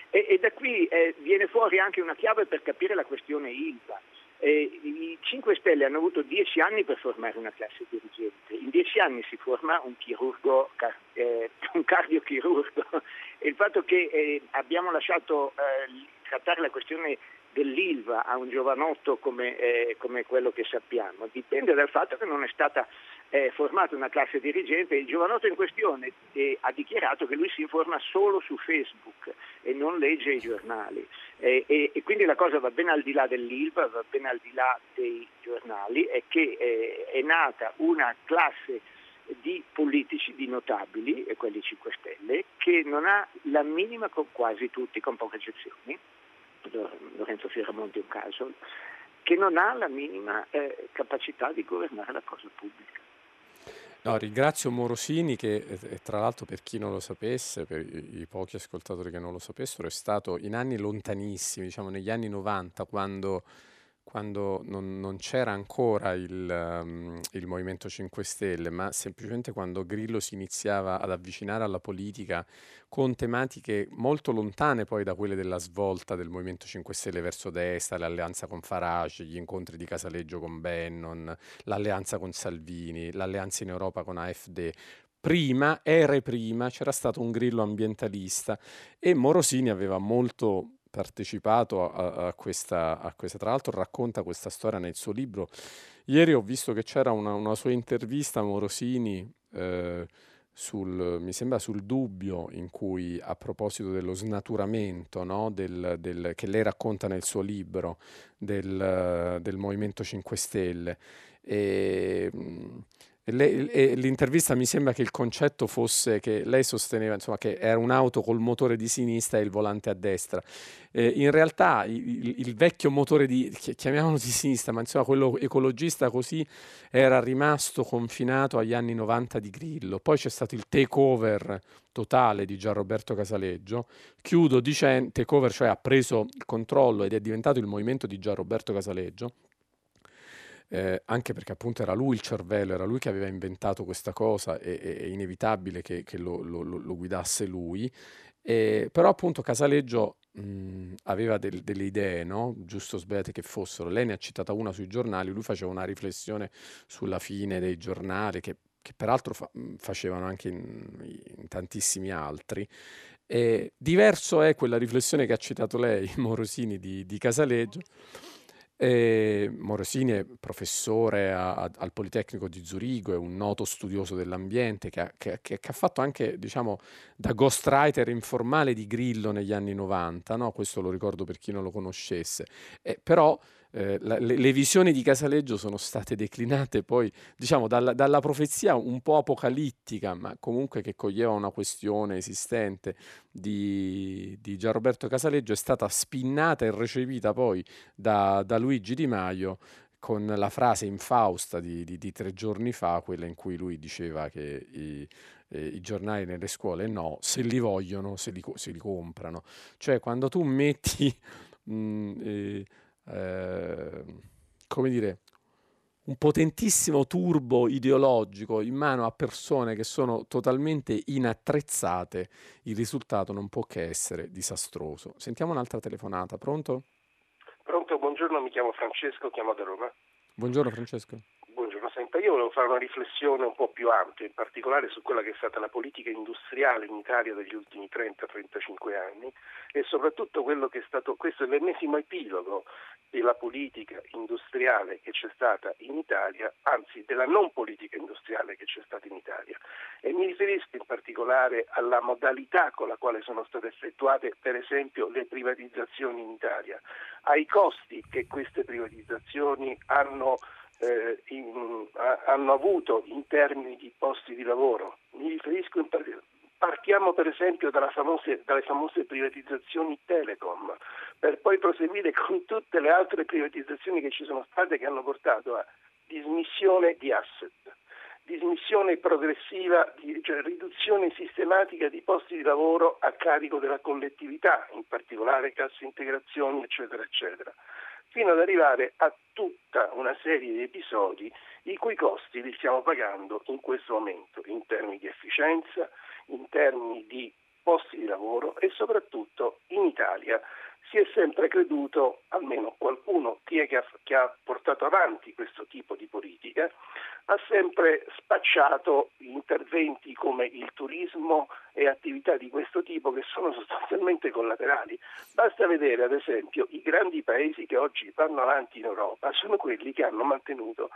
E, e da qui eh, viene fuori anche una chiave per capire la questione ILVA. Eh, I 5 Stelle hanno avuto 10 anni per formare una classe dirigente, in 10 anni si forma un chirurgo, eh, un cardiochirurgo. E il fatto che eh, abbiamo lasciato eh, trattare la questione dell'ILVA a un giovanotto come, eh, come, quello che sappiamo dipende dal fatto che non è stata eh, formata una classe dirigente e il giovanotto in questione eh, ha dichiarato che lui si informa solo su Facebook e non legge i giornali e, e, e quindi la cosa va ben al di là dell'ILVA, va ben al di là dei giornali è che eh, è nata una classe di politici, di notabili, e quelli 5 Stelle, che non ha la minima, con quasi tutti, con poche eccezioni, Lorenzo Fioramonti è un caso, che non ha la minima eh, capacità di governare la cosa pubblica. No, ringrazio Morosini che tra l'altro per chi non lo sapesse, per i, pochi ascoltatori che non lo sapessero, è stato in anni lontanissimi, diciamo negli anni 90, quando quando non, non c'era ancora il, um, il, Movimento 5 Stelle, ma semplicemente quando Grillo si iniziava ad avvicinare alla politica con tematiche molto lontane poi da quelle della svolta del Movimento 5 Stelle verso destra, l'alleanza con Farage, gli incontri di Casaleggio con Bannon, l'alleanza con Salvini, l'alleanza in Europa con AFD prima, ere prima, c'era stato un grillo ambientalista e Morosini aveva molto partecipato a, a, questa, a, questa, tra l'altro racconta questa storia nel suo libro. Ieri ho visto che c'era una, una sua intervista a Morosini, eh, sul, mi sembra sul dubbio in cui a proposito dello snaturamento no, del, del, che lei racconta nel suo libro del, del Movimento 5 Stelle. E, le, e l'intervista mi sembra che il concetto fosse che lei sosteneva insomma, che era un'auto col motore di sinistra e il volante a destra. Eh, in realtà il, il, vecchio motore di, chiamiamolo di sinistra, ma insomma quello ecologista così era rimasto confinato agli anni 90 di Grillo. Poi c'è stato il takeover totale di Gianroberto Casaleggio. Chiudo dicendo, takeover cioè ha preso il controllo ed è diventato il movimento di Gianroberto Casaleggio eh, anche perché appunto era lui il cervello, era lui che aveva inventato questa cosa e è inevitabile che, che lo, lo, lo, guidasse lui. Eh, però appunto Casaleggio mh, aveva del, delle idee, no? giusto o sbagliate che fossero. Lei ne ha citata una sui giornali, lui faceva una riflessione sulla fine dei giornali che, che peraltro fa, facevano anche in, in tantissimi altri. E diverso è quella riflessione che ha citato lei, Morosini, di, di Casaleggio e Morosini è professore a, a, al Politecnico di Zurigo, è un noto studioso dell'ambiente che ha, che, che ha fatto anche diciamo, da ghostwriter informale di Grillo negli anni 90, no? questo lo ricordo per chi non lo conoscesse, eh, però eh, la, le, le, visioni di Casaleggio sono state declinate poi, diciamo, dalla, dalla, profezia un po' apocalittica, ma comunque che coglieva una questione esistente di, di Gianroberto Casaleggio, è stata spinnata e recepita poi da, da Luigi Di Maio con la frase infausta di, di, di, tre giorni fa, quella in cui lui diceva che i, eh, i giornali nelle scuole no, se li vogliono, se li, se li comprano. Cioè quando tu metti... Mh, eh, eh, come dire, un potentissimo turbo ideologico in mano a persone che sono totalmente inattrezzate, il risultato non può che essere disastroso. Sentiamo un'altra telefonata, pronto? Pronto, buongiorno, mi chiamo Francesco, chiamo da Roma. Buongiorno Francesco. Senta, io volevo fare una riflessione un po' più ampia, in particolare su quella che è stata la politica industriale in Italia degli ultimi 30-35 anni e soprattutto quello che è stato, questo è l'ennesimo epilogo della politica industriale che c'è stata in Italia, anzi della non politica industriale che c'è stata in Italia. E mi riferisco in particolare alla modalità con la quale sono state effettuate per esempio le privatizzazioni in Italia, ai costi che queste privatizzazioni hanno eh, in, a, hanno avuto in termini di posti di lavoro. Mi riferisco in, partiamo per esempio famose, dalle famose privatizzazioni Telecom, per poi proseguire con tutte le altre privatizzazioni che ci sono state che hanno portato a dismissione di asset, dismissione progressiva, cioè riduzione sistematica di posti di lavoro a carico della collettività, in particolare casse integrazioni, eccetera, eccetera fino ad arrivare a tutta una serie di episodi i cui costi li stiamo pagando in questo momento in termini di efficienza, in termini di posti di lavoro e soprattutto in Italia si è sempre creduto, almeno qualcuno chi è che ha, che ha, portato avanti questo tipo di politica, ha sempre spacciato interventi come il turismo e attività di questo tipo che sono sostanzialmente collaterali. Basta vedere ad esempio i grandi paesi che oggi vanno avanti in Europa, sono quelli che hanno mantenuto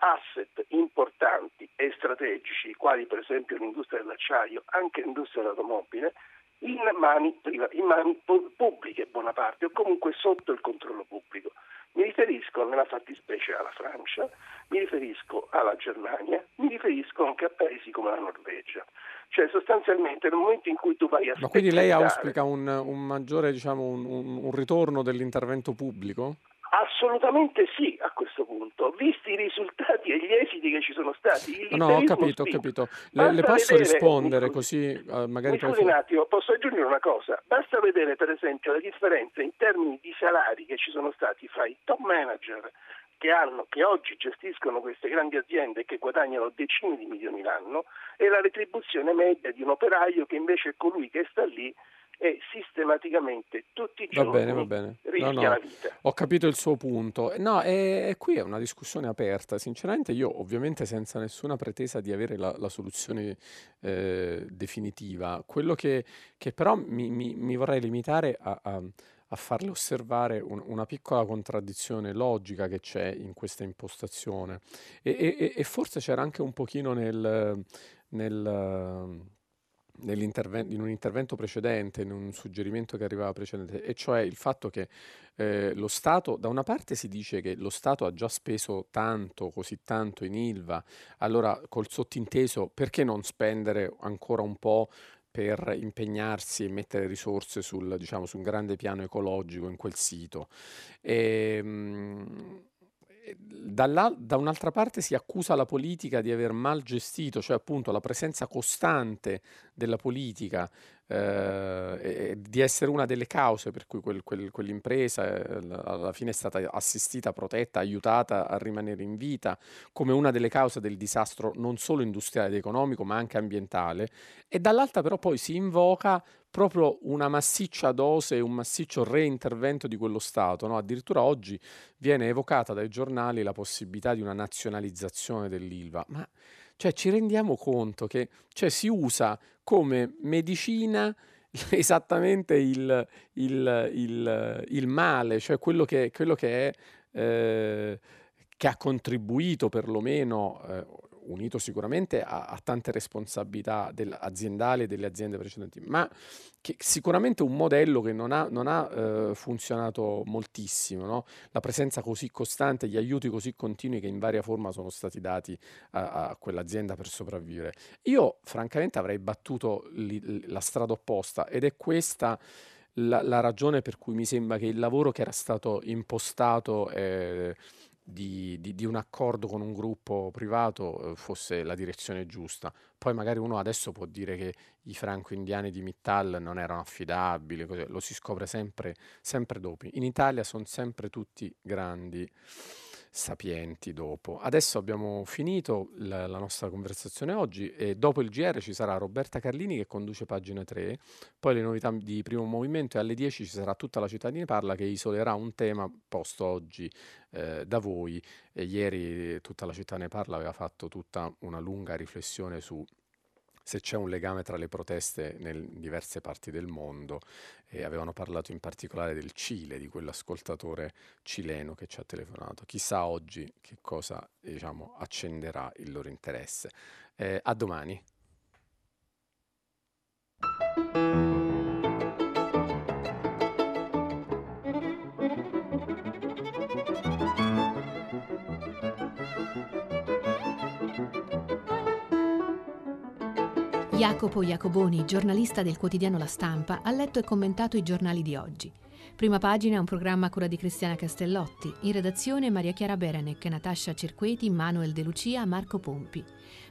asset importanti e strategici, quali per esempio l'industria dell'acciaio, anche l'industria dell'automobile, in mani, in mani pubbliche buona parte o comunque sotto il controllo pubblico. Mi riferisco nella fattispecie alla Francia, mi riferisco alla Germania, mi riferisco anche a paesi come la Norvegia. Cioè sostanzialmente nel momento in cui tu vai a... Ma quindi lei auspica un, un maggiore, diciamo, un, un, un ritorno dell'intervento pubblico? Assolutamente sì a questo punto visti i risultati e gli esiti che ci sono stati. no, ho capito, spinto. ho capito. Le, le posso vedere, rispondere così uh, magari... Mi scusi un attimo, posso aggiungere una cosa? Basta vedere per esempio la differenza in termini di salari che ci sono stati fra i top manager che, hanno, che oggi gestiscono queste grandi aziende e che guadagnano decine di milioni l'anno e la retribuzione media di un operaio che invece è colui che sta lì e sistematicamente tutti i giorni va bene, va bene. No, no, la vita. Ho capito il suo punto. No, e, e, qui è una discussione aperta. Sinceramente io ovviamente senza nessuna pretesa di avere la, la soluzione eh, definitiva, quello che, che però mi, mi, mi, vorrei limitare a, a, a farle osservare un, una piccola contraddizione logica che c'è in questa impostazione e, e, e forse c'era anche un pochino nel... nel in un intervento precedente, in un suggerimento che arrivava precedente, e cioè il fatto che eh, lo Stato, da una parte si dice che lo Stato ha già speso tanto, così tanto in ILVA, allora col sottinteso perché non spendere ancora un po' per impegnarsi e mettere risorse sul, diciamo, su un grande piano ecologico in quel sito? E, ehm, mh, da un'altra parte si accusa la politica di aver mal gestito, cioè appunto la presenza costante della politica eh, di essere una delle cause per cui quel, quel, quell'impresa eh, alla fine è stata assistita, protetta, aiutata a rimanere in vita, come una delle cause del disastro non solo industriale ed economico ma anche ambientale, e dall'altra però poi si invoca proprio una massiccia dose un massiccio reintervento di quello Stato. No? Addirittura oggi viene evocata dai giornali la possibilità di una nazionalizzazione dell'ILVA. Ma cioè, ci rendiamo conto che cioè, si usa come medicina esattamente il, il, il, il male, cioè quello che, quello che, è, eh, che ha contribuito perlomeno eh, unito sicuramente a, a tante responsabilità aziendali e delle aziende precedenti, ma che sicuramente un modello che non ha, non ha eh, funzionato moltissimo, no? la presenza così costante, gli aiuti così continui che in varia forma sono stati dati a, a quell'azienda per sopravvivere. Io francamente avrei battuto li, la strada opposta ed è questa la, la, ragione per cui mi sembra che il lavoro che era stato impostato eh, di, di, di, un accordo con un gruppo privato eh, fosse la direzione giusta. Poi magari uno adesso può dire che i franco-indiani di Mittal non erano affidabili, così, lo si scopre sempre, sempre dopo. In Italia sono sempre tutti grandi sapienti dopo. Adesso abbiamo finito la, la, nostra conversazione oggi e dopo il GR ci sarà Roberta Carlini che conduce pagina 3, poi le novità di primo movimento e alle 10 ci sarà tutta la città di parla che isolerà un tema posto oggi eh, da voi. E ieri tutta la città ne parla aveva fatto tutta una lunga riflessione su se c'è un legame tra le proteste in diverse parti del mondo e avevano parlato in particolare del Cile, di quell'ascoltatore cileno che ci ha telefonato. Chissà oggi che cosa diciamo, accenderà il loro interesse. Eh, a domani. Jacopo Iacoboni, giornalista del quotidiano La Stampa, ha letto e commentato i giornali di oggi. Prima pagina un programma a cura di Cristiana Castellotti, in redazione Maria Chiara Berenec, Natascia Cerqueti, Manuel De Lucia, Marco Pompi.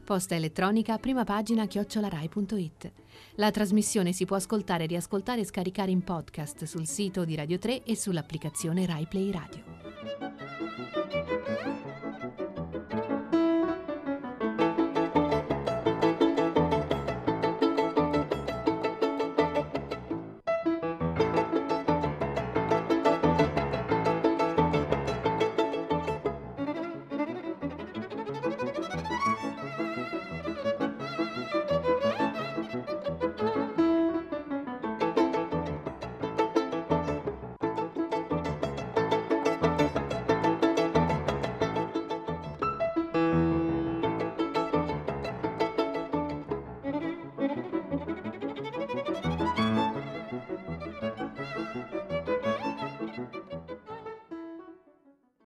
Posta elettronica prima pagina chiocciolarai.it. La trasmissione si può ascoltare, riascoltare e scaricare in podcast sul sito di Radio 3 e sull'applicazione Rai Play Radio.